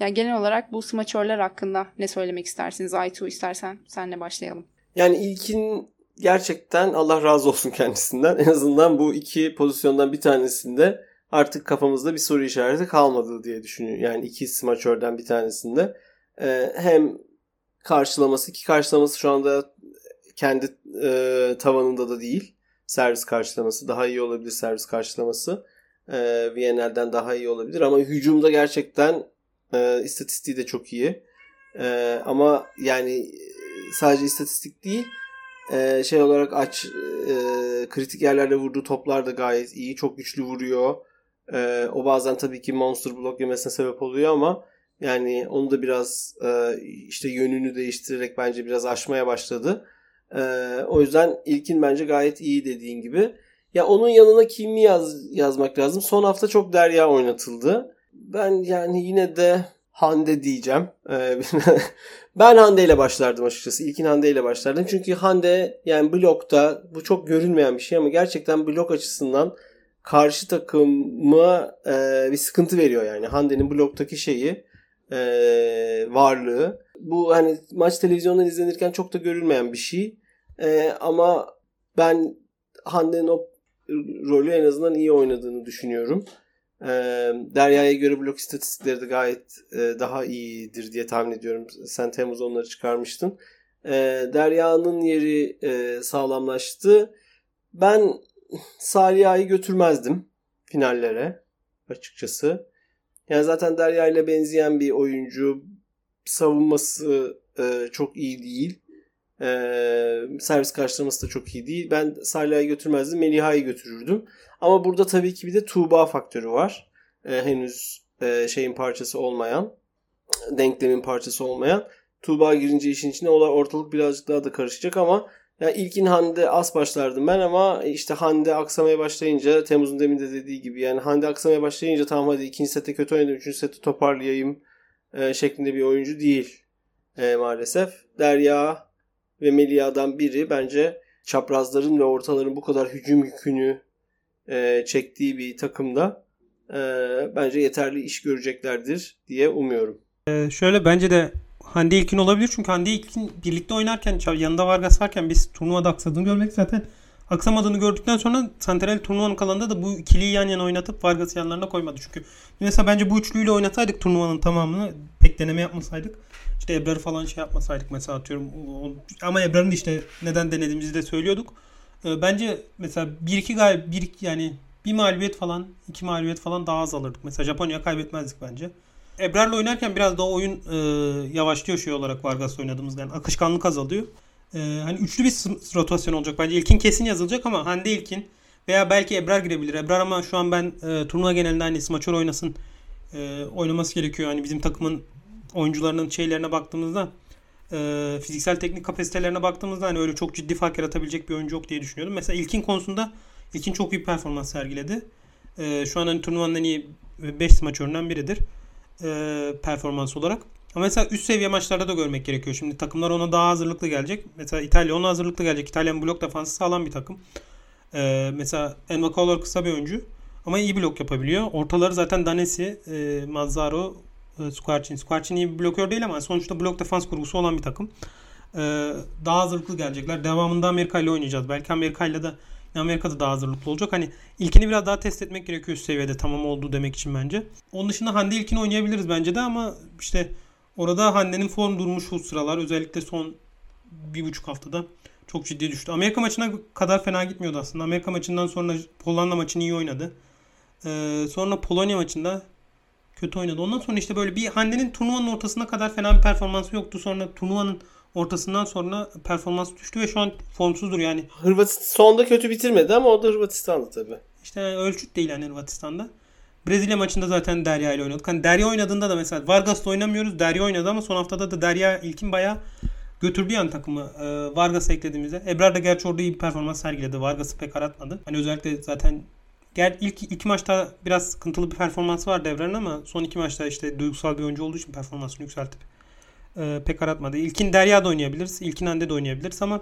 Yani genel olarak bu smaçörler hakkında ne söylemek istersiniz? Aytu istersen senle başlayalım. Yani ilkin gerçekten Allah razı olsun kendisinden. En azından bu iki pozisyondan bir tanesinde artık kafamızda bir soru işareti kalmadı diye düşünüyorum. Yani iki smaçörden bir tanesinde. Ee, hem karşılaması ki karşılaması şu anda kendi e, tavanında da değil. Servis karşılaması daha iyi olabilir servis karşılaması. E, VNL'den daha iyi olabilir ama hücumda gerçekten e, istatistiği de çok iyi. E, ama yani sadece istatistik değil e, şey olarak aç e, kritik yerlerde vurduğu toplar da gayet iyi. Çok güçlü vuruyor. E, o bazen tabii ki monster blok yemesine sebep oluyor ama yani onu da biraz e, işte yönünü değiştirerek bence biraz aşmaya başladı. Ee, o yüzden ilkin bence gayet iyi dediğin gibi. Ya onun yanına kimi yaz, yazmak lazım? Son hafta çok Derya oynatıldı. Ben yani yine de Hande diyeceğim. Ee, ben Hande ile başlardım açıkçası. İlkin Hande ile başlardım. Çünkü Hande yani blokta bu çok görülmeyen bir şey ama gerçekten blok açısından karşı takıma e, bir sıkıntı veriyor yani. Hande'nin bloktaki şeyi e, varlığı. Bu hani maç televizyondan izlenirken çok da görülmeyen bir şey. E, ama ben Hande'nin o rolü en azından iyi oynadığını düşünüyorum. E, Derya'ya göre blok istatistikleri de gayet e, daha iyidir diye tahmin ediyorum. Sen Temmuz onları çıkarmıştın. E, Derya'nın yeri e, sağlamlaştı. Ben Saliha'yı götürmezdim finallere açıkçası. Yani zaten Derya ile benzeyen bir oyuncu. Savunması e, çok iyi değil. Ee, servis karşılaması da çok iyi değil. Ben Salih'i götürmezdim. Meliha'yı götürürdüm. Ama burada tabii ki bir de Tuğba faktörü var. Ee, henüz e, şeyin parçası olmayan. Denklemin parçası olmayan. Tuğba girince işin içine ortalık birazcık daha da karışacak ama ya ilkin Hande az başlardım ben ama işte Hande aksamaya başlayınca Temmuz'un demin de dediği gibi yani Hande aksamaya başlayınca tamam hadi ikinci sette kötü oynadım, üçüncü sette toparlayayım e, şeklinde bir oyuncu değil e, maalesef. Derya ve Melia'dan biri bence çaprazların ve ortaların bu kadar hücum yükünü e, çektiği bir takımda e, bence yeterli iş göreceklerdir diye umuyorum. Ee, şöyle bence de Hande İlkin olabilir. Çünkü Hande İlkin birlikte oynarken yanında Vargas varken biz turnuvada aksadığını görmek zaten aksamadığını gördükten sonra Santarelli turnuvanın kalanında da bu ikiliyi yan yana oynatıp Vargas'ı yanlarına koymadı. Çünkü mesela bence bu üçlüyle oynasaydık turnuvanın tamamını pek deneme yapmasaydık. İşte Ebrar'ı falan şey yapmasaydık mesela atıyorum. Ama Ebrar'ın işte neden denediğimizi de söylüyorduk. Ee, bence mesela bir iki gal bir yani bir mağlubiyet falan iki mağlubiyet falan daha az alırdık. Mesela Japonya kaybetmezdik bence. Ebrar'la oynarken biraz daha oyun e, yavaşlıyor şey olarak Vargas'la oynadığımızda. Yani akışkanlık azalıyor. E, hani üçlü bir rotasyon olacak bence. İlkin kesin yazılacak ama Hande İlkin veya belki Ebrar girebilir. Ebrar ama şu an ben e, turnuva genelinde hani smaçör oynasın e, oynaması gerekiyor. Hani bizim takımın oyuncularının şeylerine baktığımızda e, fiziksel teknik kapasitelerine baktığımızda hani öyle çok ciddi fark yaratabilecek bir oyuncu yok diye düşünüyordum. Mesela ilkin konusunda ilkin çok iyi performans sergiledi. E, şu an hani turnuvanın en iyi 5 smaçöründen biridir e, performans olarak. Ama mesela üst seviye maçlarda da görmek gerekiyor. Şimdi takımlar ona daha hazırlıklı gelecek. Mesela İtalya ona hazırlıklı gelecek. İtalyan blok defansı sağlam bir takım. E, mesela Envakalar kısa bir oyuncu. Ama iyi blok yapabiliyor. Ortaları zaten Danesi, e, Mazzaro, e, Squarcin. Squarcin iyi bir blokör değil ama sonuçta blok defans kurgusu olan bir takım. E, daha hazırlıklı gelecekler. Devamında Amerika ile oynayacağız. Belki Amerika ile de Amerika'da daha hazırlıklı olacak. Hani ilkini biraz daha test etmek gerekiyor üst seviyede tamam olduğu demek için bence. Onun dışında Hande ilkini oynayabiliriz bence de ama işte orada Hande'nin form durmuş şu sıralar özellikle son bir buçuk haftada çok ciddi düştü. Amerika maçına kadar fena gitmiyordu aslında. Amerika maçından sonra Hollanda maçını iyi oynadı. Ee, sonra Polonya maçında kötü oynadı. Ondan sonra işte böyle bir Hande'nin turnuvanın ortasına kadar fena bir performansı yoktu. Sonra turnuvanın ortasından sonra performans düştü ve şu an formsuzdur yani. Hırvatistan sonda kötü bitirmedi ama o da Hırvatistan'dı tabii. İşte ölçüt değil yani Hırvatistan'da. Brezilya maçında zaten Derya ile oynadık. Hani Derya oynadığında da mesela Vargas'la oynamıyoruz. Derya oynadı ama son haftada da Derya ilkin bayağı götürdü yani takımı e, Vargas'ı eklediğimizde. Ebrar da gerçi orada iyi bir performans sergiledi. Vargas'ı pek aratmadı. Hani özellikle zaten Ger ilk iki maçta biraz sıkıntılı bir performans var Ebrar'ın ama son iki maçta işte duygusal bir oyuncu olduğu için performansını yükseltip e, pek aratmadı. İlkin Derya'da oynayabiliriz. İlkin Hande de oynayabiliriz ama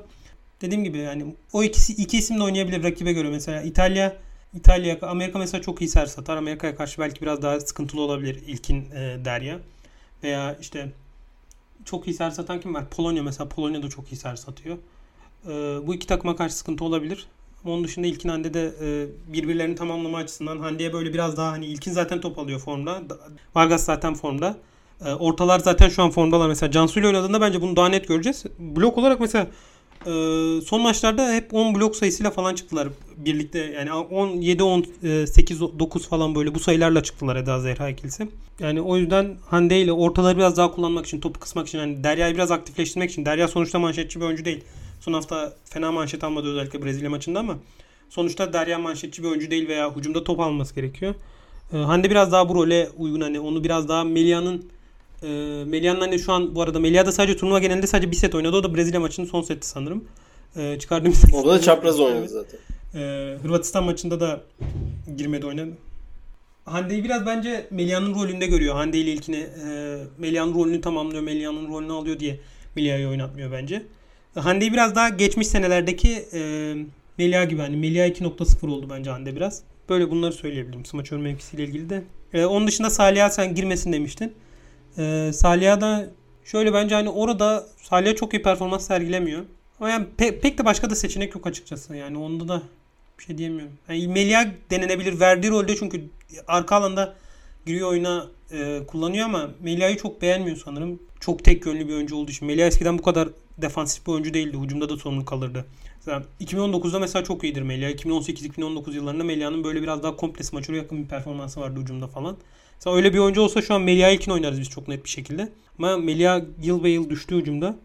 dediğim gibi yani o ikisi iki isim de oynayabilir rakibe göre. Mesela İtalya İtalya, Amerika mesela çok iyi ser satar. Amerika'ya karşı belki biraz daha sıkıntılı olabilir ilkin e, Derya. Veya işte çok iyi ser satan kim var? Polonya mesela. Polonya da çok iyi ser satıyor. E, bu iki takıma karşı sıkıntı olabilir. Onun dışında ilkin Hande de e, birbirlerini tamamlama açısından Hande'ye böyle biraz daha hani ilkin zaten top alıyor formda. Vargas zaten formda. E, ortalar zaten şu an formdalar. Mesela Cansu ile oynadığında bence bunu daha net göreceğiz. Blok olarak mesela e, son maçlarda hep 10 blok sayısıyla falan çıktılar birlikte. Yani 10, 7, 10, 8, 9 falan böyle bu sayılarla çıktılar Eda Zehra ikilisi. Yani o yüzden Hande ile ortaları biraz daha kullanmak için, topu kısmak için, yani Derya'yı biraz aktifleştirmek için. Derya sonuçta manşetçi bir oyuncu değil. Son hafta fena manşet almadı özellikle Brezilya maçında ama sonuçta Derya manşetçi bir oyuncu değil veya hücumda top alması gerekiyor. E, Hande biraz daha bu role uygun hani onu biraz daha Melia'nın e, Melia'nın hani şu an bu arada Melia da sadece turnuva genelinde sadece bir set oynadı. O da Brezilya maçının son seti sanırım. E, çıkardığım Orada da çapraz oynadı zaten. E, Hırvatistan maçında da girmedi oynadı. Hande'yi biraz bence Melia'nın rolünde görüyor. Hande ile ilkini e, Melia'nın rolünü tamamlıyor. Melia'nın rolünü alıyor diye Melia'yı oynatmıyor bence. Hande'yi biraz daha geçmiş senelerdeki e, Melia gibi hani Melia 2.0 oldu bence Hande biraz. Böyle bunları söyleyebilirim smaçör mevkisiyle ilgili de. E, onun dışında Salih'a sen girmesin demiştin. E, Salih'a da şöyle bence hani orada Salih'a çok iyi performans sergilemiyor. Ama yani pe- pek de başka da seçenek yok açıkçası. Yani onda da bir şey diyemiyorum. Yani Melia denenebilir verdiği rolde çünkü arka alanda giriyor oyuna e, kullanıyor ama Melia'yı çok beğenmiyor sanırım. Çok tek yönlü bir oyuncu olduğu için. Melia eskiden bu kadar defansif bir oyuncu değildi. Hücumda da sorumlu kalırdı. Mesela 2019'da mesela çok iyidir Melia. 2018-2019 yıllarında Melia'nın böyle biraz daha komple smaçöre yakın bir performansı vardı hücumda falan. Mesela öyle bir oyuncu olsa şu an Melia ilkin oynarız biz çok net bir şekilde. Ama Melia yıl ve yıl düştü hücumda.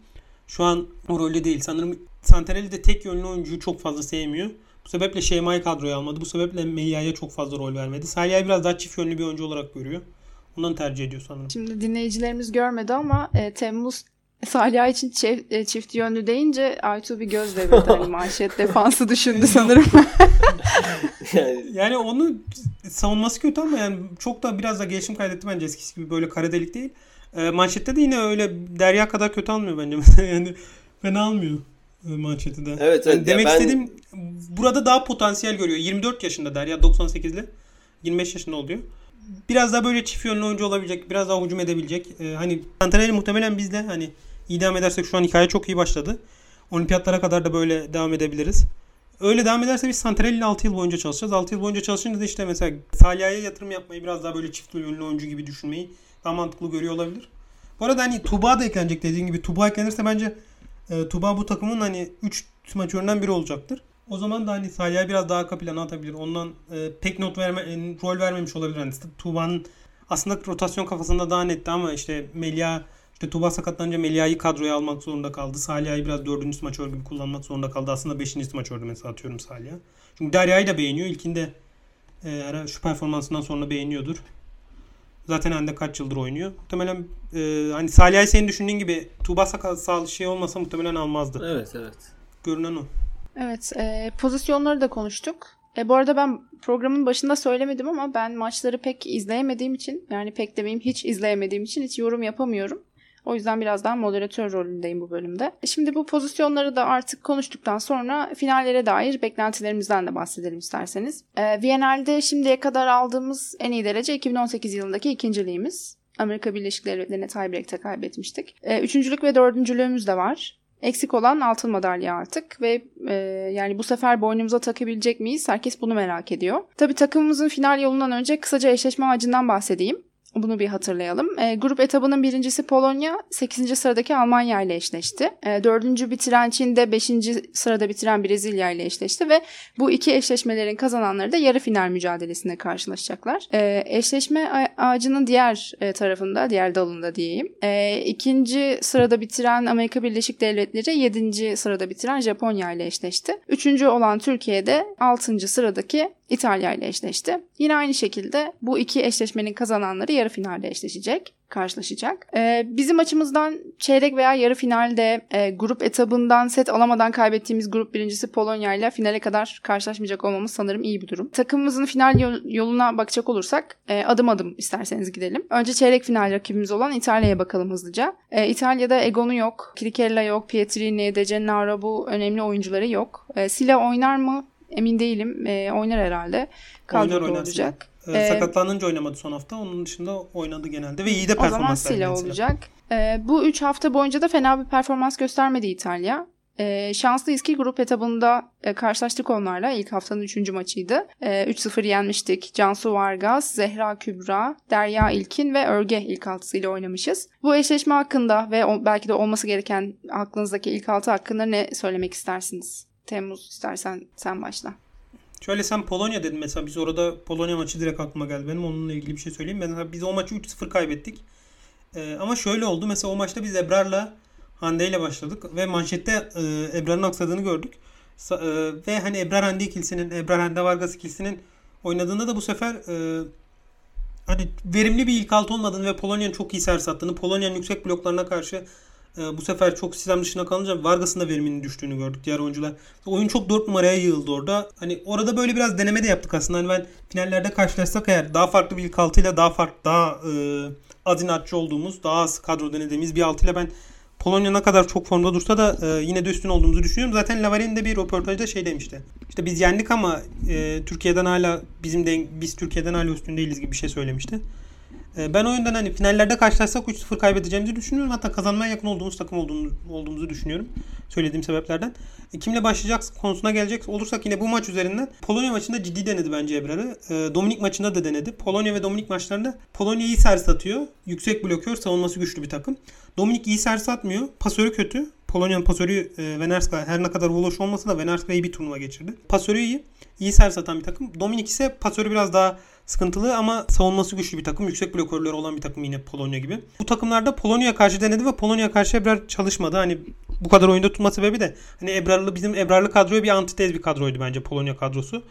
şu an o rolde değil. Sanırım Santarelli de tek yönlü oyuncuyu çok fazla sevmiyor. Bu sebeple Şeyma'yı kadroya almadı. Bu sebeple Melia'ya çok fazla rol vermedi. Saliha'yı biraz daha çift yönlü bir oyuncu olarak görüyor. Ondan tercih ediyor sanırım. Şimdi dinleyicilerimiz görmedi ama e, Temmuz Salih için çift, e, çift yönlü deyince Aytu bir göz devirdi. hani manşet defansı düşündü sanırım. yani, Yani onu savunması kötü ama yani çok da biraz da gelişim kaydetti bence eskisi gibi böyle kara delik değil. E, manşette de yine öyle Derya kadar kötü almıyor bence mesela yani fena almıyor e, manşeti de. Evet, Yani evet. demek Ya ben- istediğim burada daha potansiyel görüyor. 24 yaşında Derya 98'li 25 yaşında oluyor. Biraz daha böyle çift yönlü oyuncu olabilecek, biraz daha hücum edebilecek. E, hani Santarelli muhtemelen bizde hani idam edersek şu an hikaye çok iyi başladı. Olimpiyatlara kadar da böyle devam edebiliriz. Öyle devam ederse biz Santarelli ile 6 yıl boyunca çalışacağız. 6 yıl boyunca çalışınca da işte mesela Saliha'ya yatırım yapmayı biraz daha böyle çift yönlü oyuncu gibi düşünmeyi daha mantıklı görüyor olabilir. Bu arada hani Tuba da eklenecek dediğin gibi. Tuba eklenirse bence e, Tuba bu takımın hani 3 smaçöründen biri olacaktır. O zaman da hani Salih'a biraz daha arka plana atabilir. Ondan e, pek not verme, e, rol vermemiş olabilir. Hani Tuba'nın aslında rotasyon kafasında daha netti ama işte Melia işte Tuba sakatlanınca Melia'yı kadroya almak zorunda kaldı. Saliha'yı biraz dördüncü smaçör gibi kullanmak zorunda kaldı. Aslında beşinci smaçördü mesela atıyorum Salih'a. Çünkü Derya'yı da beğeniyor. İlkinde e, şu performansından sonra beğeniyordur. Zaten Hande kaç yıldır oynuyor. Muhtemelen e, hani Saliha'yı senin düşündüğün gibi Tuba sakat sağ şey olmasa muhtemelen almazdı. evet evet. Görünen o. evet e, pozisyonları da konuştuk. E, bu arada ben programın başında söylemedim ama ben maçları pek izleyemediğim için yani pek demeyeyim hiç izleyemediğim için hiç yorum yapamıyorum. O yüzden biraz daha moderatör rolündeyim bu bölümde. Şimdi bu pozisyonları da artık konuştuktan sonra finallere dair beklentilerimizden de bahsedelim isterseniz. Ee, Viyana'da şimdiye kadar aldığımız en iyi derece 2018 yılındaki ikinciliğimiz. Amerika Birleşik Devletleri'ne tiebreak'te kaybetmiştik. Ee, üçüncülük ve dördüncülüğümüz de var. Eksik olan altın madalya artık ve e, yani bu sefer boynumuza takabilecek miyiz? Herkes bunu merak ediyor. Tabii takımımızın final yolundan önce kısaca eşleşme ağacından bahsedeyim. Bunu bir hatırlayalım. E, grup etabının birincisi Polonya 8. sıradaki Almanya ile eşleşti. E, dördüncü bitiren Çin de 5. sırada bitiren Brezilya ile eşleşti ve bu iki eşleşmelerin kazananları da yarı final mücadelesinde karşılaşacaklar. E, eşleşme ağacının diğer e, tarafında, diğer dalında diyeyim. E, ikinci sırada bitiren Amerika Birleşik Devletleri 7. sırada bitiren Japonya ile eşleşti. Üçüncü olan Türkiye'de 6. sıradaki İtalya ile eşleşti. Yine aynı şekilde bu iki eşleşmenin kazananları yarı finalde eşleşecek, karşılaşacak. Ee, bizim açımızdan çeyrek veya yarı finalde e, grup etabından set alamadan kaybettiğimiz grup birincisi Polonya ile finale kadar karşılaşmayacak olmamız sanırım iyi bir durum. Takımımızın final yol- yoluna bakacak olursak e, adım adım isterseniz gidelim. Önce çeyrek final rakibimiz olan İtalya'ya bakalım hızlıca. E, İtalya'da Egon'u yok, Krikella yok, Pietrini, De Gennaro bu önemli oyuncuları yok. E, Sila oynar mı? Emin değilim. E, oynar herhalde. Kadroda Oynar, oynar olacak. Ee, Ee, sakatlanınca oynamadı son hafta. Onun dışında oynadı genelde ve iyi de O zaman performans verdi mesela. olacak. Ee, bu 3 hafta boyunca da fena bir performans göstermedi İtalya. Ee, şanslıyız ki grup etabında e, karşılaştık onlarla. İlk haftanın 3. maçıydı. Ee, 3-0 yenmiştik. Cansu Vargas, Zehra Kübra, Derya İlkin ve Örge ilk altısıyla oynamışız. Bu eşleşme hakkında ve o- belki de olması gereken aklınızdaki ilk altı hakkında ne söylemek istersiniz? Temmuz istersen sen başla. Şöyle sen Polonya dedin mesela biz orada Polonya maçı direkt aklıma geldi benim onunla ilgili bir şey söyleyeyim. Ben biz o maçı 3-0 kaybettik. Ee, ama şöyle oldu mesela o maçta biz Ebrar'la Hande ile başladık ve manşette e, Ebrar'ın aksadığını gördük. Sa- e, ve hani Ebrar Hande ikilisinin, Ebrar Hande Vargas ikilisinin oynadığında da bu sefer e, hani verimli bir ilk altı olmadığını ve Polonya'nın çok iyi servis attığını, Polonya'nın yüksek bloklarına karşı e, bu sefer çok sistem dışına kalınca Vargas'ın da veriminin düştüğünü gördük diğer oyuncular. Oyun çok 4 numaraya yığıldı orada. Hani orada böyle biraz deneme de yaptık aslında. Hani ben finallerde karşılaşsak eğer daha farklı bir ilk altıyla daha farklı daha e, az inatçı olduğumuz, daha az kadro denediğimiz bir altıyla ben Polonya ne kadar çok formda dursa da e, yine de üstün olduğumuzu düşünüyorum. Zaten Lavarin de bir röportajda şey demişti. İşte biz yendik ama e, Türkiye'den hala bizim de biz Türkiye'den hala üstün değiliz gibi bir şey söylemişti. E, ben o yüzden hani finallerde karşılaşsak 3-0 kaybedeceğimizi düşünüyorum. Hatta kazanmaya yakın olduğumuz takım olduğumuzu, olduğumuzu düşünüyorum. Söylediğim sebeplerden. E, kimle başlayacak konusuna gelecek olursak yine bu maç üzerinden Polonya maçında ciddi denedi bence Ebrar'ı. E, Dominik maçında da denedi. Polonya ve Dominik maçlarında Polonya iyi servis atıyor. Yüksek blokör, savunması güçlü bir takım. Dominik iyi servis atmıyor. Pasörü kötü. Polonya'nın pasörü e, Venerska her ne kadar Voloş olmasa da Venerska iyi bir turnuva geçirdi. Pasörü iyi. İyi servis atan bir takım. Dominik ise pasörü biraz daha sıkıntılı ama savunması güçlü bir takım. Yüksek blokörleri olan bir takım yine Polonya gibi. Bu takımlarda Polonya'ya karşı denedi ve Polonya'ya karşı Ebrar çalışmadı. Hani bu kadar oyunda tutma sebebi de hani Ebrarlı bizim Ebrarlı kadroya bir antitez bir kadroydu bence Polonya kadrosu.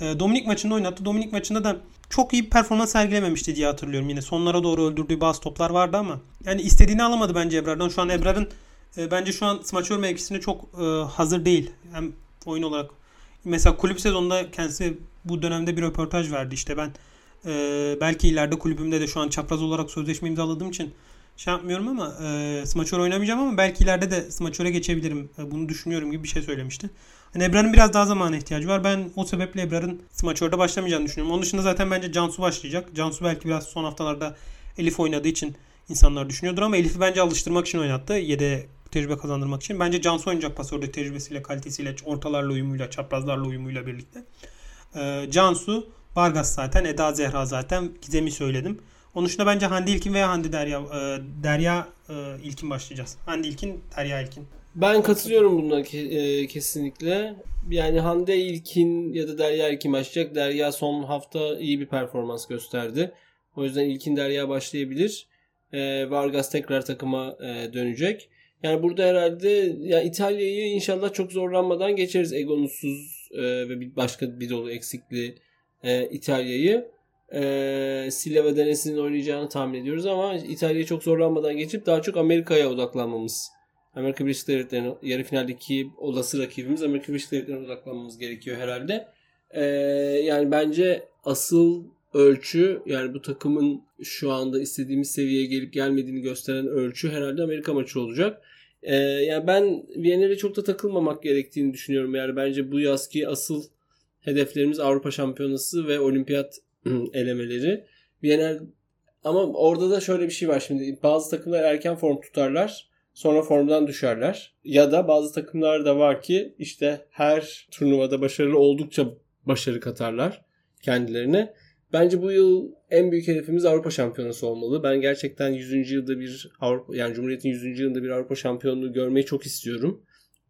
E, Dominik maçında oynattı. Dominik maçında da çok iyi bir performans sergilememişti diye hatırlıyorum. Yine sonlara doğru öldürdüğü bazı toplar vardı ama yani istediğini alamadı bence Ebrar'dan. Şu an Ebrar'ın e, bence şu an smaçör mevkisine çok e, hazır değil. Hem oyun olarak. Mesela kulüp sezonunda kendisi bu dönemde bir röportaj verdi. İşte ben e, belki ileride kulübümde de şu an çapraz olarak sözleşme imzaladığım için şey yapmıyorum ama e, smaçör oynamayacağım ama belki ileride de smaçöre geçebilirim. E, bunu düşünüyorum gibi bir şey söylemişti. Hani Ebrar'ın biraz daha zamana ihtiyacı var. Ben o sebeple Ebrar'ın smaçörde başlamayacağını düşünüyorum. Onun dışında zaten bence Cansu başlayacak. Cansu belki biraz son haftalarda Elif oynadığı için insanlar düşünüyordur ama Elif'i bence alıştırmak için oynattı. Yede tecrübe kazandırmak için. Bence Cansu oynayacak pasörde tecrübesiyle, kalitesiyle, ortalarla uyumuyla, çaprazlarla uyumuyla birlikte. Ee, Cansu, Vargas zaten, Eda Zehra zaten, Gizem'i söyledim. Onun dışında bence Hande İlkin veya Hande Derya, e, Derya e, İlkin başlayacağız. Hande İlkin, Derya İlkin. Ben katılıyorum buna e, kesinlikle. Yani Hande İlkin ya da Derya İlkin başlayacak. Derya son hafta iyi bir performans gösterdi. O yüzden İlkin Derya başlayabilir. E, Vargas tekrar takıma e, dönecek. Yani burada herhalde ya İtalya'yı inşallah çok zorlanmadan geçeriz. Egonusuz e, ve bir başka bir dolu eksikli e, İtalya'yı. E, Silla ve Denesi'nin oynayacağını tahmin ediyoruz ama İtalya'yı çok zorlanmadan geçip daha çok Amerika'ya odaklanmamız Amerika Birleşik Devletleri'nin yarı finaldeki olası rakibimiz Amerika Birleşik Devletleri'ne odaklanmamız gerekiyor herhalde. Ee, yani bence asıl ölçü yani bu takımın şu anda istediğimiz seviyeye gelip gelmediğini gösteren ölçü herhalde Amerika maçı olacak. Ee, yani ben Viyana'ya çok da takılmamak gerektiğini düşünüyorum. Yani bence bu yazki asıl hedeflerimiz Avrupa Şampiyonası ve Olimpiyat elemeleri. Viyana ama orada da şöyle bir şey var şimdi. Bazı takımlar erken form tutarlar. Sonra formdan düşerler. Ya da bazı takımlar da var ki işte her turnuvada başarılı oldukça başarı katarlar kendilerine. Bence bu yıl en büyük hedefimiz Avrupa Şampiyonası olmalı. Ben gerçekten 100. yılda bir Avrupa yani Cumhuriyet'in 100. yılında bir Avrupa Şampiyonluğu görmeyi çok istiyorum.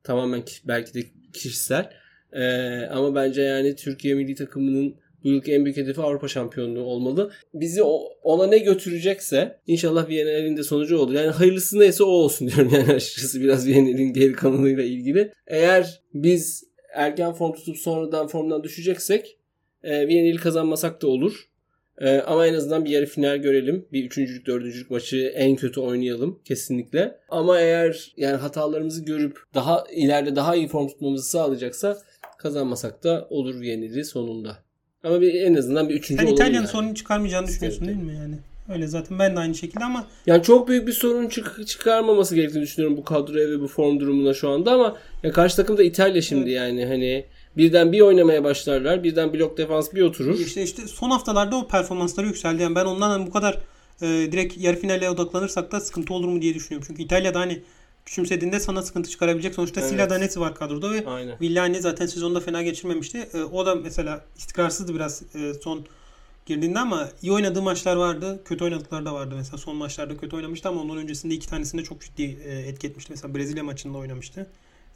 Tamamen belki de kişisel. Ee, ama bence yani Türkiye milli takımının bu yılki en büyük hedefi Avrupa şampiyonluğu olmalı. Bizi ona ne götürecekse inşallah Viyana'nın de sonucu olur. Yani hayırlısı neyse o olsun diyorum yani açıkçası biraz Viyana'nın geri kanalıyla ilgili. Eğer biz erken form tutup sonradan formdan düşeceksek e, Viyana'yı kazanmasak da olur. E, ama en azından bir yarı final görelim. Bir üçüncülük, dördüncülük maçı en kötü oynayalım kesinlikle. Ama eğer yani hatalarımızı görüp daha ileride daha iyi form tutmamızı sağlayacaksa kazanmasak da olur Viyana'yı sonunda. Ama bir en azından bir üçüncü Sen İtalya'nın yani. sorunu çıkarmayacağını düşünüyorsun değil mi yani? Öyle zaten ben de aynı şekilde ama yani çok büyük bir sorun çık- çıkarmaması gerektiğini düşünüyorum bu kadroya ve bu form durumuna şu anda ama ya karşı takım da İtalya şimdi evet. yani hani birden bir oynamaya başlarlar. Birden blok defans bir oturur. İşte işte son haftalarda o performansları yükseldi. Yani ben ondan hani bu kadar e, direkt yarı finale odaklanırsak da sıkıntı olur mu diye düşünüyorum. Çünkü İtalya'da hani küçümsediğinde sana sıkıntı çıkarabilecek. Sonuçta evet. Silla Danesi var kadroda ve Aynen. Villani zaten sezonda fena geçirmemişti. E, o da mesela istikrarsızdı biraz e, son girdiğinde ama iyi oynadığı maçlar vardı. Kötü oynadıkları da vardı. Mesela son maçlarda kötü oynamıştı ama ondan öncesinde iki tanesinde çok ciddi e, etki etmişti. Mesela Brezilya maçında oynamıştı.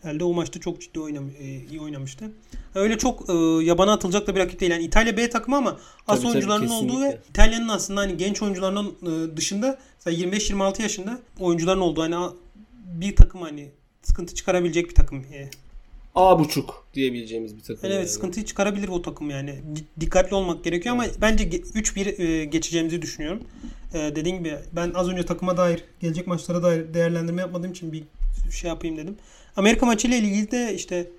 Elde o maçta çok ciddi oynam e, iyi oynamıştı. Öyle çok e, yabana atılacak da bir rakip değil. Yani İtalya B takımı ama as tabii, oyuncularının tabii, olduğu ve İtalya'nın aslında hani genç oyuncularının e, dışında 25-26 yaşında oyuncuların olduğu hani bir takım hani sıkıntı çıkarabilecek bir takım. E, A buçuk diyebileceğimiz bir takım. Evet yani. sıkıntıyı çıkarabilir o takım yani. Dikkatli olmak gerekiyor ama bence 3-1 e, geçeceğimizi düşünüyorum. E, dediğim gibi ben az önce takıma dair gelecek maçlara dair değerlendirme yapmadığım için bir şey yapayım dedim. Amerika maçıyla ilgili de işte